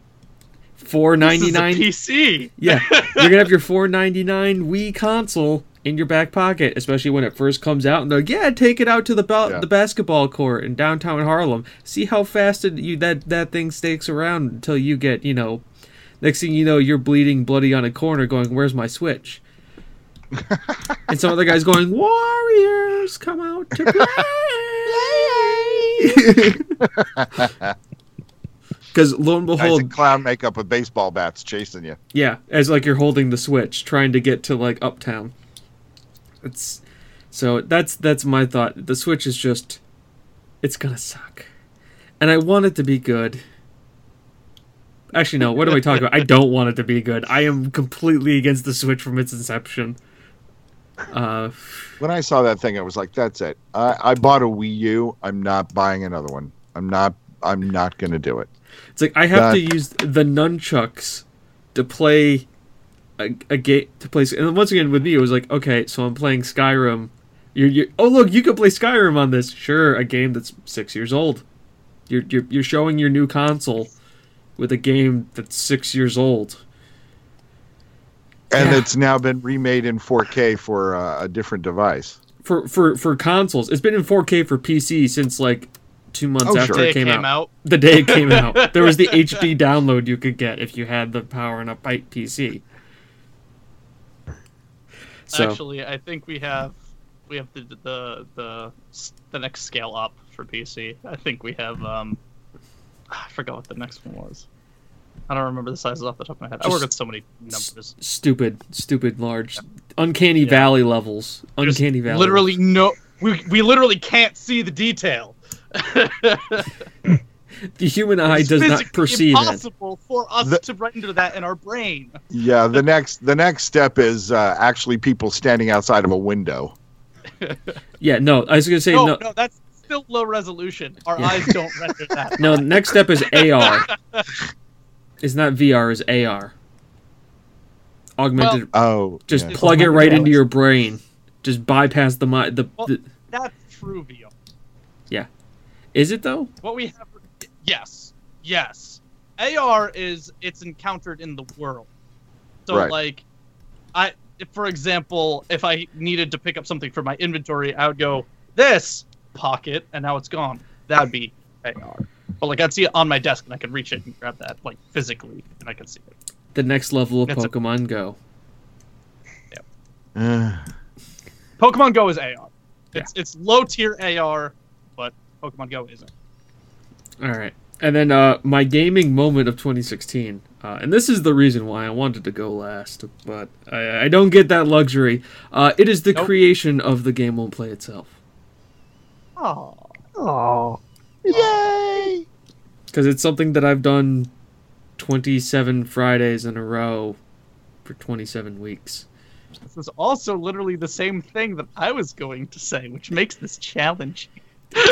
four ninety nine. PC. Yeah, you're gonna have your four ninety nine Wii console in your back pocket, especially when it first comes out. And they're like, yeah, take it out to the ba- Yeah. the basketball court in downtown Harlem. See how fast it, you that that thing stakes around until you get, you know, next thing you know, you're bleeding bloody on a corner, going, "Where's my Switch?" and some other guy's going, "Warriors, come out to play!" Because lo and behold, clown makeup with baseball bats chasing you. Yeah, as like you're holding the switch, trying to get to like uptown. It's so that's that's my thought. The switch is just it's gonna suck. And I want it to be good. Actually no, what am I talking about? I don't want it to be good. I am completely against the switch from its inception. Uh When I saw that thing, I was like, "That's it. I, I bought a Wii U. I'm not buying another one. I'm not. I'm not going to do it." It's like I have to use the nunchucks to play a, a game to play and once again with me it was like okay so i'm playing skyrim. You're, you're oh look you can play skyrim on this. Sure a game that's six years old. You're, you're, you're showing your new console with a game that's six years old. And Yeah. it's now been remade in 4K for uh, a different device. for for for consoles. It's been in 4k for pc since like two months Oh, after sure. it Day came, out. the day it came out there was the hd download you could get if you had the power in a pipe pc so Actually, I think we have we have the the the the next scale up for PC. I think we have um I forgot what the next one was. I don't remember the sizes off the top of my head. I work with so many numbers. stupid, stupid large, uncanny Yeah. valley levels. There's Uncanny valley. Literally no we we literally can't see the detail. the human eye It's does not physically perceive it. impossible for us The- to render that in our brain. Yeah, the next the next step is uh, actually people standing outside of a window. Yeah, no, I was gonna say No, no. no, that's still low resolution. Our Yeah. eyes don't render that. No, next step is AR. it's not VR, is AR. Augmented. Oh, just yeah. plug it right into your brain. Just bypass the mind. The, Well- the That's true VR. Is it though? What we have, yes, yes. AR is it's encountered in the world. So Right. like, I, for example, if I needed to pick up something for my inventory, I would go this pocket, and now it's gone. That'd be AR. But like I'd see it on my desk, and I could reach it and grab that like physically, and I could see it. The next level of That's a- Pokemon Go. Uh, Pokemon Go is AR. It's it's low tier AR, but Pokemon Go isn't. All right. And then uh, my gaming moment of 2016, uh, and this is the reason why I wanted to go last, but I, I don't get that luxury. Uh, it is the Nope. creation of the game won't play itself Oh, Oh, yay! because it's something that I've done 27 Fridays in a row for 27 weeks. this is also literally the same thing that I was going to say, which makes this challenging.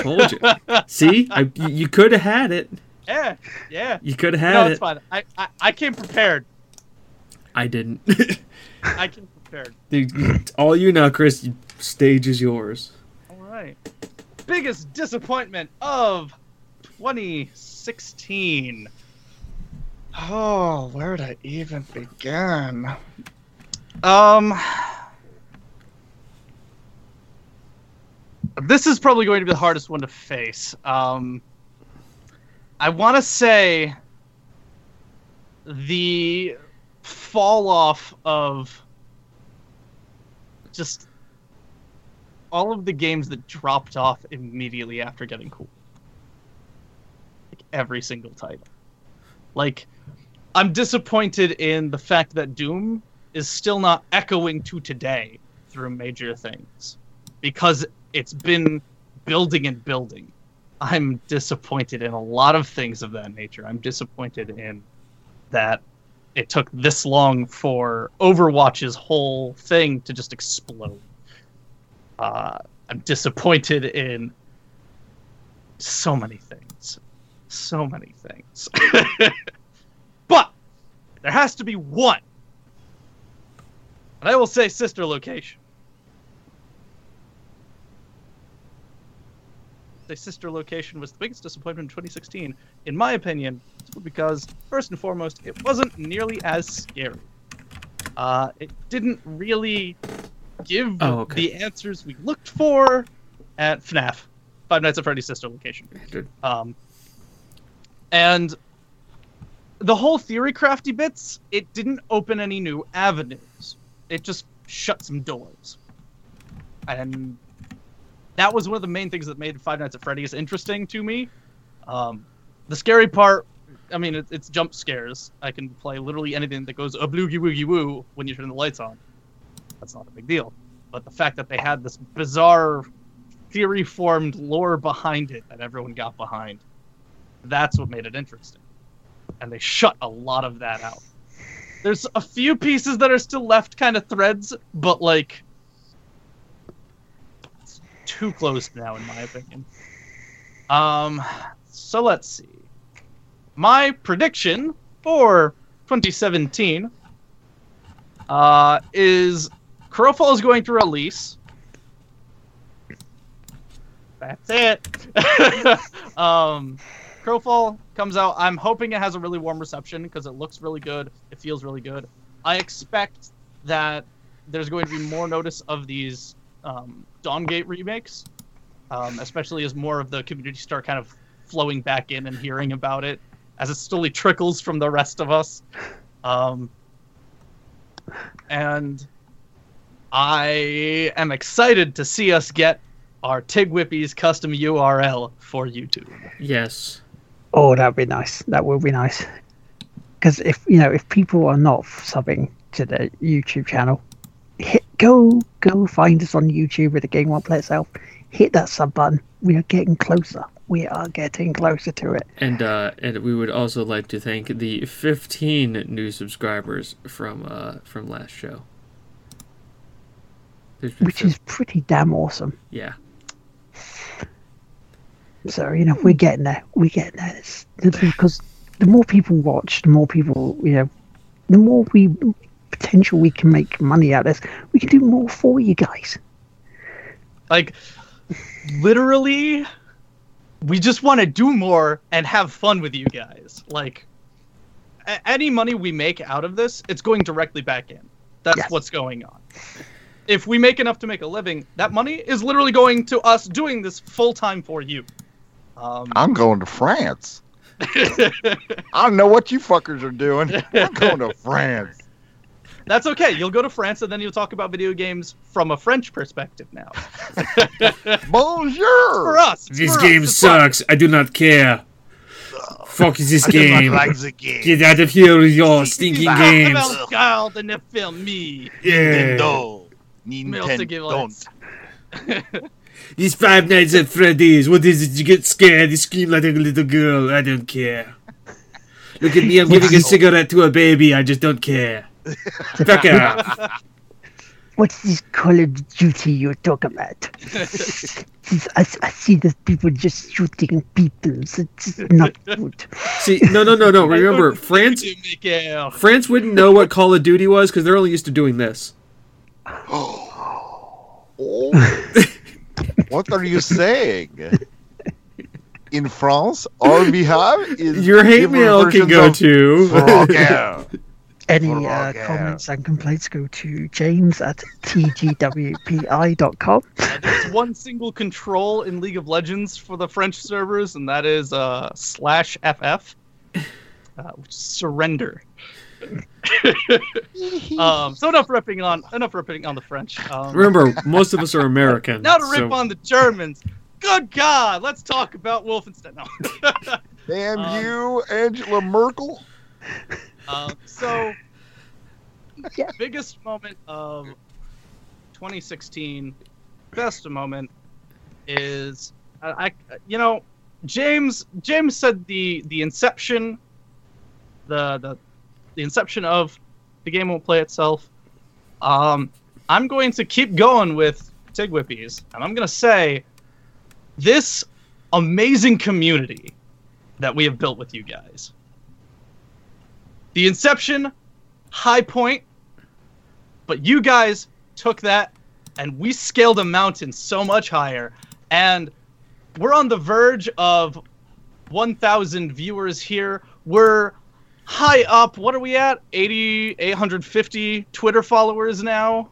Told you. See, I, you- could have had it. Yeah, yeah. You could have had No, it. No, it's fine. I, I, I came prepared. I didn't. I came prepared. Dude, All you now, Chris. Stage is yours. All right. Biggest disappointment of 2016. Oh, where I even begin? Um. This is probably going to be the hardest one to face. Um, I want to say the fall off of just all of the games that dropped off immediately after getting cool. Like every single title. Like I'm disappointed in the fact that Doom is still not echoing to today through major things because it's been building and building. I'm disappointed in a lot of things of that nature. I'm disappointed in that it took this long for Overwatch's whole thing to just explode. Uh, I'm disappointed in so many things. So many things. but there has to be one. And I will say sister location. The sister location was the biggest disappointment in 2016, in my opinion, because first and foremost, it wasn't nearly as scary. Uh, it didn't really give Oh, okay. the answers we looked for at FNAF, Five Nights at Freddy's sister location. Um, and the whole theory crafty bits, it didn't open any new avenues. It just shut some doors. And that was one of the main things that made Five Nights at Freddy's interesting to me. Um, the scary part, I mean, it, it's jump scares. I can play literally anything that goes a bloogie woogie woo when you turn the lights on. That's not a big deal. But the fact that they had this bizarre theory formed lore behind it that everyone got behind, that's what made it interesting. And they shut a lot of that out. There's a few pieces that are still left kind of threads, but like too close now in my opinion. Um so let's see. My prediction for 2017 uh, is Crowfall is going to release. That's it. um, Crowfall comes out. I'm hoping it has a really warm reception because it looks really good. It feels really good. I expect that there's going to be more notice of these um, Dawngate remakes, um, especially as more of the community start kind of flowing back in and hearing about it as it slowly trickles from the rest of us. Um, and I am excited to see us get our Tig Whippies custom URL for YouTube. Yes. Oh, that'd be nice. That would be nice. Because if you know, if people are not subbing to the YouTube channel, hit go go find us on YouTube with the game won't play itself. Hit that sub button. We are getting closer. We are getting closer to it. And uh, and we would also like to thank the 15 new subscribers from uh from last show. Which some- is pretty damn awesome. yeah. So you know, we're getting there. We're getting there. It's, it's because the more people watch, the more people you know, the more we potential we can make money out of this. We can do more for you guys. Like, literally, we just want to do more and have fun with you guys. Like, a- any money we make out of this, it's going directly back in. That's Yes. what's going on. If we make enough to make a living, that money is literally going to us doing this full time for you. Um, I'm going to France. I don't know what you fuckers are doing. I'm going to France. That's okay. You'll go to France and then you'll talk about video games from a French perspective now. Bonjour. For us. This for game us, sucks. I do not care. Fuck this I do not game. like the game. Get out of here with your stinking fine. games. About God and the film me. Yeah. Nintendo. Nintendo. Don't. These Five Nights at Freddy's. What is it? You get scared. You scream like a little girl. I don't care. Look at me. I'm giving a cigarette to a baby. I just don't care. Fuck off. What's this Call of Duty you're talking about? This- I, I see that people just shooting people. It's not good. See, no, no, no, no. Remember, France. France wouldn't know what Call of Duty was because they're only used to doing this. Oh. what are you saying? In France, all we have is Your hate mail can versions go of to. Frogger. Any uh, comments and complaints go to james at tgwpi.com. There's one single control in League of Legends for the French servers, and that is uh, slash FF, uh, which is surrender. um, so enough ripping on enough ripping on the French. Um, Remember, most of us are American. now to rip so- on the Germans. Good God, let's talk about Wolfenstein. No. Damn Um, you, Angela Merkel. Um, so, Yeah. biggest moment of 2016, best moment is I, I, you know, James. James said the the inception, the the the inception of the game won't play itself. Um, I'm going to keep going with Tig Whippies, and I'm gonna say this amazing community that we have built with you guys. The inception, high point, but you guys took that and we scaled a mountain so much higher. And we're on the verge of 1,000 viewers here. We're high up. What are we at? 80, 850 Twitter followers now.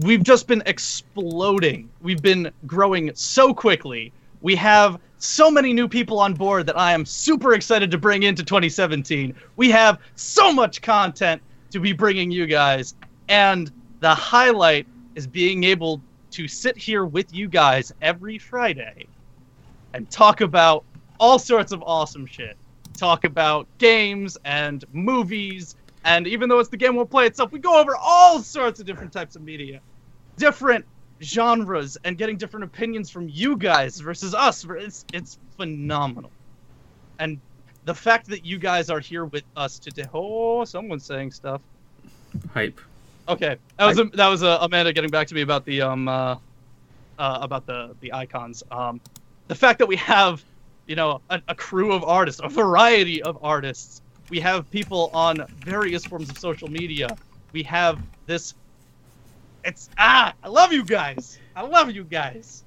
We've just been exploding. We've been growing so quickly. We have so many new people on board that I am super excited to bring into 2017. We have so much content to be bringing you guys. And the highlight is being able to sit here with you guys every Friday and talk about all sorts of awesome shit. Talk about games and movies, and even though it's the game we'll play itself, we go over all sorts of different types of media, different genres, and getting different opinions from you guys versus us. It's it's phenomenal, and the fact that you guys are here with us today. Oh, someone's saying stuff. Hype. Okay, that was a, that was uh, Amanda getting back to me about the um uh, uh, about the the icons. Um, the fact that we have, you know, a, a crew of artists, a variety of artists. We have people on various forms of social media. We have this. It's ah, I love you guys. I love you guys.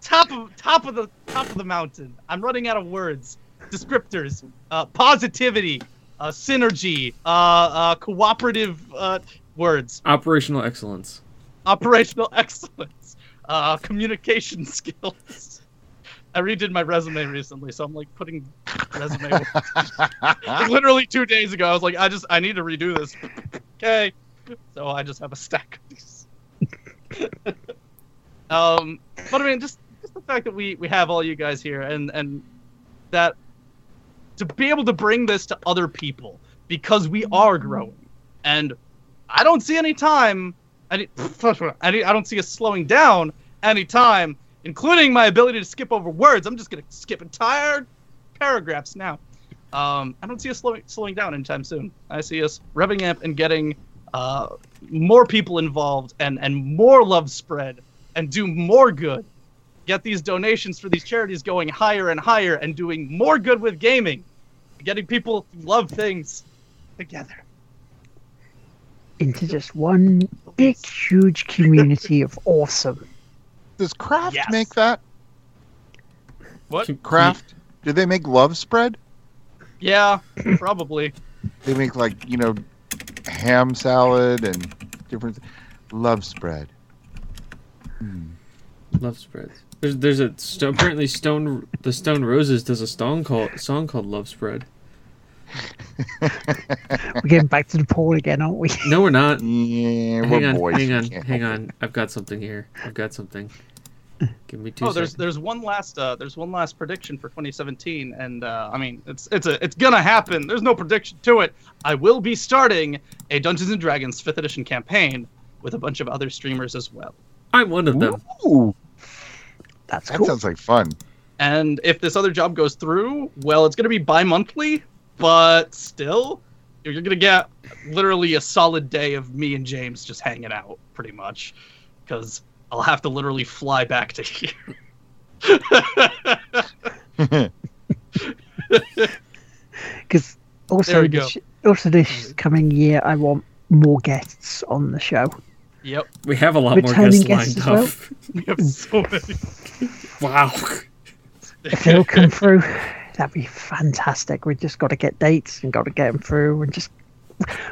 Top of top of the top of the mountain. I'm running out of words, descriptors, uh, positivity, uh, synergy, uh, uh, cooperative uh, words. Operational excellence. Operational excellence. Uh, communication skills. I redid my resume recently, so I'm like putting resume. literally two days ago, I was like, I just I need to redo this. okay, so I just have a stack of these. um, but I mean, just just the fact that we we have all you guys here, and and that to be able to bring this to other people because we are growing, and I don't see any time. Any, I don't see us slowing down anytime, including my ability to skip over words. I'm just gonna skip entire paragraphs now. Um, I don't see us slowing slowing down anytime soon. I see us revving up and getting uh, more people involved and and more love spread and do more good. Get these donations for these charities going higher and higher and doing more good with gaming. Getting people to love things together. Into just one big, huge community of awesome. Does Craft Yes. make that? What? Kraft? Do they make love spread? Yeah, probably. They make like you know, ham salad and different love spread. Hmm. Love spreads. There's there's a sto- apparently Stone the Stone Roses does a song called song called Love Spread. We're getting back to the poll again, aren't we? No, we're not. Yeah, hang we're on, boys. hang on, hang on. I've got something here. I've got something. Give me two Oh, there's seconds. there's one last uh, there's one last prediction for 2017, and uh, I mean it's it's a it's gonna happen. There's no prediction to it. I will be starting a Dungeons and Dragons fifth edition campaign with a bunch of other streamers as well. I'm one of them. Ooh, That's that cool. sounds like fun. And if this other job goes through, well, it's gonna be bi-monthly, but still, you're gonna get literally a solid day of me and James just hanging out, pretty much, because I'll have to literally fly back to here. Because also, we this, also this mm. coming year, I want more guests on the show. yep, We have a lot more Returning guests guests lined as up. we have so many. Wow. If they'll come through, that'd be fantastic. We just got to get dates and got to get them through, and just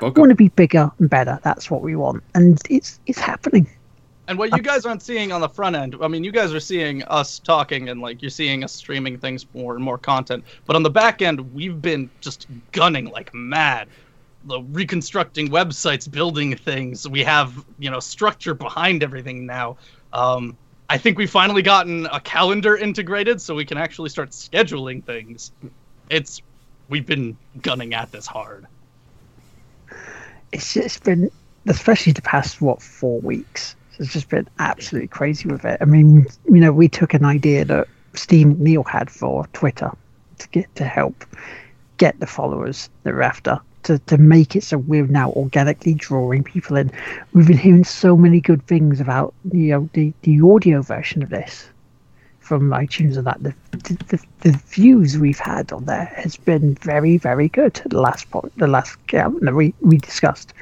Book want 'em. to be bigger and better. That's what we want, and it's it's happening. And what you guys aren't seeing on the front end, I mean, you guys are seeing us talking and like you're seeing us streaming things more and more content. But on the back end, we've been just gunning like mad, the reconstructing websites, building things. We have you know structure behind everything now. Um, I think we've finally gotten a calendar integrated, so we can actually start scheduling things. It's we've been gunning at this hard. It's just been, especially the past what four weeks. It's just been absolutely crazy with it. I mean, you know, we took an idea that Steve McNeil had for Twitter to get to help get the followers that we're after to, to make it so we're now organically drawing people in. We've been hearing so many good things about you know the, the audio version of this from iTunes and that the, the the views we've had on there has been very very good. The last part, the last um, that we we discussed.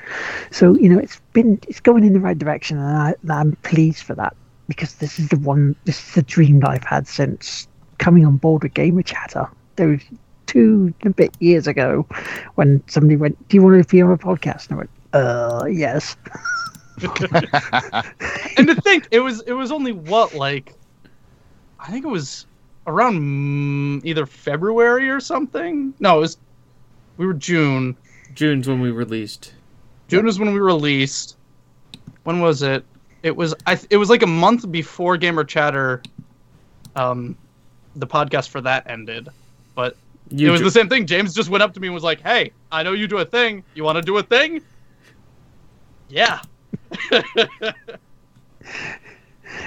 So you know it's been it's going in the right direction, and I, I'm pleased for that because this is the one this is the dream that I've had since coming on board with Gamer Chatter. There was two a bit years ago when somebody went, "Do you want to be on a podcast?" And I went, "Uh, yes." and to think it was it was only what like i think it was around mm, either february or something no it was we were june June's when we released. june was when we released when was it? It was I. th- It was like a month before Gamer Chatter, um, the podcast for that ended. But You it was the same thing. James just went up to me and was like, "Hey, I know you do a thing. You want to do a thing?" Yeah.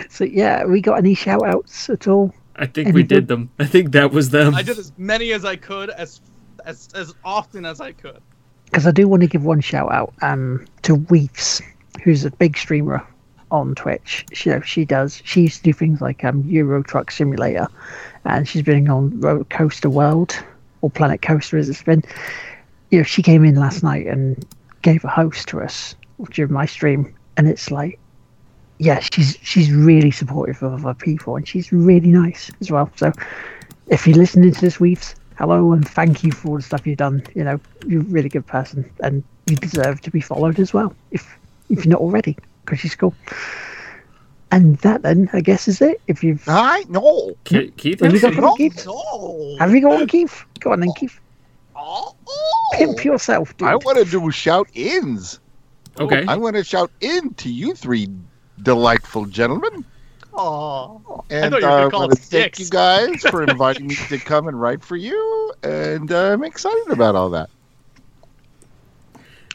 So yeah, we got any shout outs at all? I think we did them. I think that was them. I did as many as I could, as as as often as I could. Because I do want to give one shout out um, to Weefs, who's a big streamer on Twitch. She, she does. She used to do things like um, Euro Truck Simulator, and she's been on Roller Coaster World or Planet Coaster as it's been. You know, she came in last night and gave a host to us during my stream, and it's like, yeah, she's she's really supportive of other people, and she's really nice as well. So, if you're listening to this, Weefs, hello and thank you for all the stuff you've done. You know, you're a really good person, and you deserve to be followed as well, if if you're not already, because she's cool. And that then, I guess, is it. If you've I no. Ke- Keith, Have you got one, Keith? No. Have you got one, Keith? Go on then, Keith. Oh. Pimp yourself, dude. I want to do shout ins. okay. I want to shout in to you three delightful gentlemen. Aw. And thought you uh, I want to thank you guys for inviting me to come and write for you. And uh, I'm excited about all that.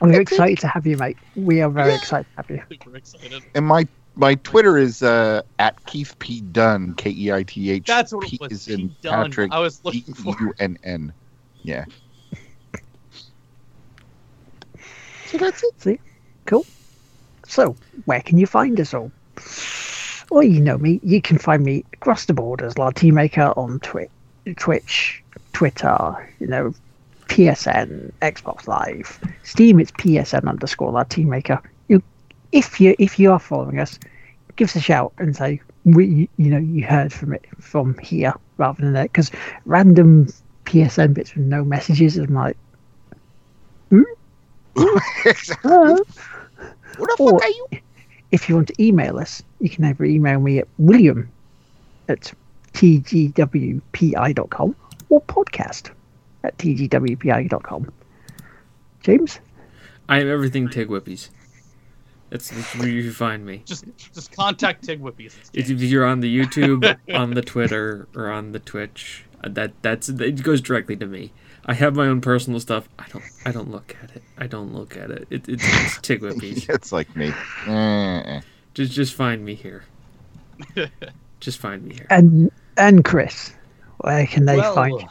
We're excited to have you, mate. We are very excited to have you. Super excited. And my my Twitter is uh, at Keith P Dunn, K E I T H. That's what P it was. is P. in Dunn. Patrick. I was D looking for. U N N. Yeah. So that's it. See? Cool. So, where can you find us all? Well, you know me. You can find me across the borders, Lardteamaker on Twi- Twitch, Twitter, you know, PSN, Xbox Live, Steam. It's PSN underscore Lardteamaker. You, if you if you are following us, give us a shout and say we you know you heard from it from here rather than there because random PSN bits with no messages. I'm like, hmm? what the Or- fuck are you? if you want to email us, you can either email me at william at tgwpi.com or podcast at tgwpi.com. James? I am everything Tig Whippies. That's, that's where you find me. Just just contact Tig Whippies. If if you're on the YouTube, on the Twitter, or on the Twitch, uh, that that's it goes directly to me. I have my own personal stuff. I don't I don't look at it. I don't look at it. it it's, it's Tig Whippies. It's like me. Eh. Just just find me here. Just find me here. And and Chris, where can they well, find you?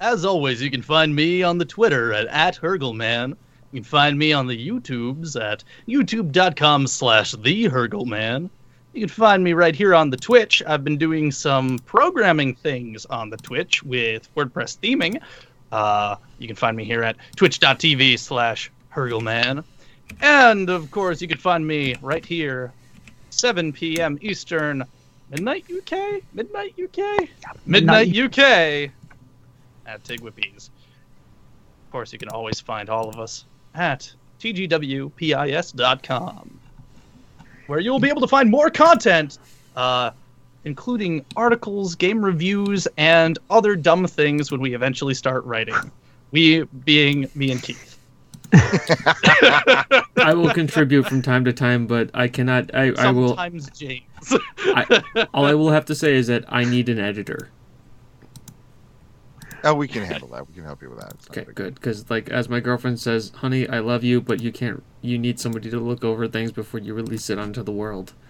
as always, you can find me on the Twitter at, at HurgleMan. You can find me on the YouTubes at youtube.com slash the HurgleMan. You can find me right here on the Twitch. I've been doing some programming things on the Twitch with WordPress theming. Uh, you can find me here at twitch.tv slash HurgleMan. And, of course, you can find me right here, 7 p.m. Eastern, midnight UK? Midnight UK? Midnight UK at Tig Whippies. Of course, you can always find all of us at tgwpis.com, where you'll be able to find more content, uh, including articles, game reviews, and other dumb things when we eventually start writing. We being me and Keith. I will contribute from time to time, but I cannot. I, I will. Sometimes James. I, all I will have to say is that I need an editor. Oh, we can handle that. We can help you with that. It's Okay, good. Because like as my girlfriend says, "Honey, I love you, but you can't. You need somebody to look over things before you release it onto the world."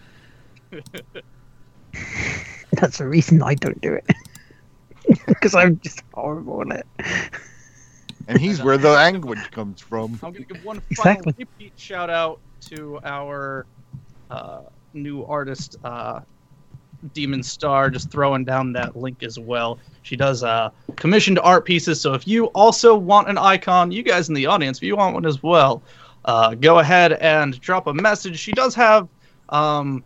That's the reason I don't do it. Because I'm just horrible at it. And he's where the language comes from. I'm gonna give one Exactly. final repeat shout out to our uh, new artist, uh, Demon Star. Just throwing down that link as well. She does uh, commissioned art pieces. So if you also want an icon, you guys in the audience, if you want one as well, uh, go ahead and drop a message. She does have um,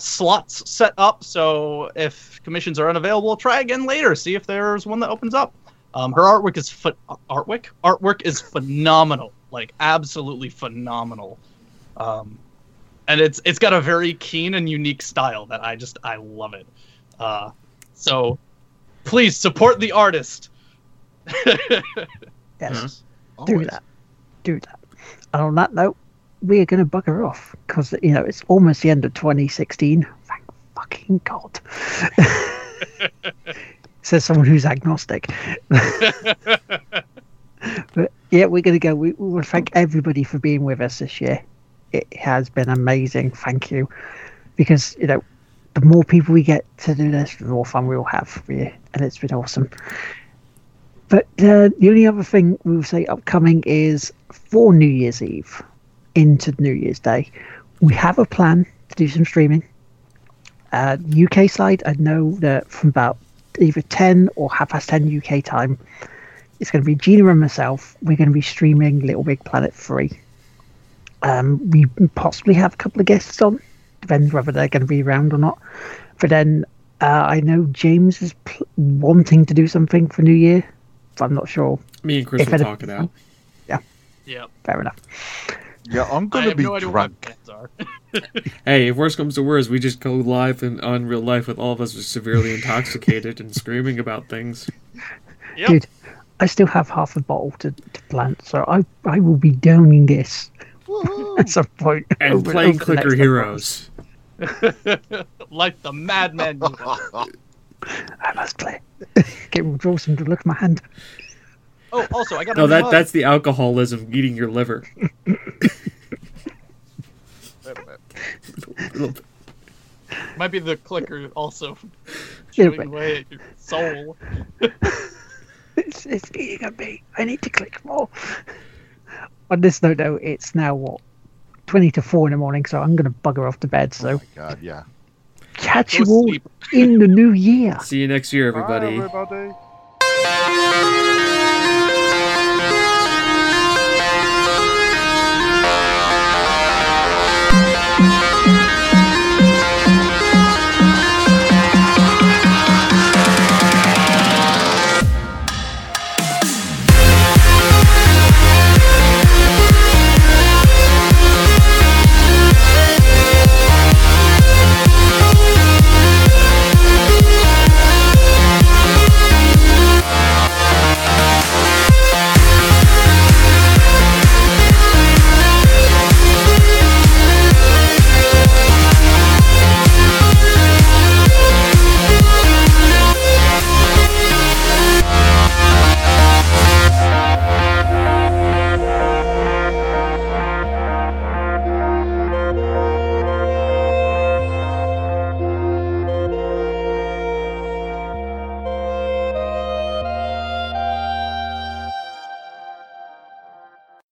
slots set up. So if commissions are unavailable, try again later. See if there's one that opens up. Um, her artwork is ph- artwork artwork is phenomenal, like absolutely phenomenal, um, and it's it's got a very keen and unique style that I just I love it. Uh, so please support the artist. Yes. Huh? do that. Do that. And on that note, we are going to bugger off because you know it's almost the end of 2016. Thank fucking god. Says someone who's agnostic. but yeah, we're going to go. We, we want to thank everybody for being with us this year. It has been amazing. Thank you, because you know the more people we get to do this, the more fun we will have for you, and it's been awesome. But uh, the only other thing we will say upcoming is for New Year's Eve into New Year's Day, we have a plan to do some streaming. Uh, UK side, I know that from about either 10 or half past 10 UK time, it's going to be Gina and myself. We're going to be streaming Little Big Planet 3. Um, we possibly have a couple of guests on, depends whether they're going to be around or not. But then uh, I know James is pl- wanting to do something for New Year. But I'm not sure. Me and Chris If will it- talk it out. Yeah. Fair enough. Yeah, I'm gonna have be no drunk. what plans are. Hey, if worse comes to worst, we just go live and on real life with all of us severely intoxicated and screaming about things. Yep. Dude, I still have half a bottle to, to plant, so I I will be downing this at some point. And over- playing over Clicker next couple of Heroes. like the madman. you are. months. I must play. Get Rawson to look at my hand. Oh, also, I got a No, new that mug. that's the alcoholism eating your liver. might be the clicker also chewing away at your soul. It's, it's eating at me. I need to click more. On this note, though, it's now what? 20 to 4 in the morning, so I'm going to bugger off to bed. So oh God, yeah. catch Go you all sleep. in the new year. See you next year, Bye, everybody. everybody.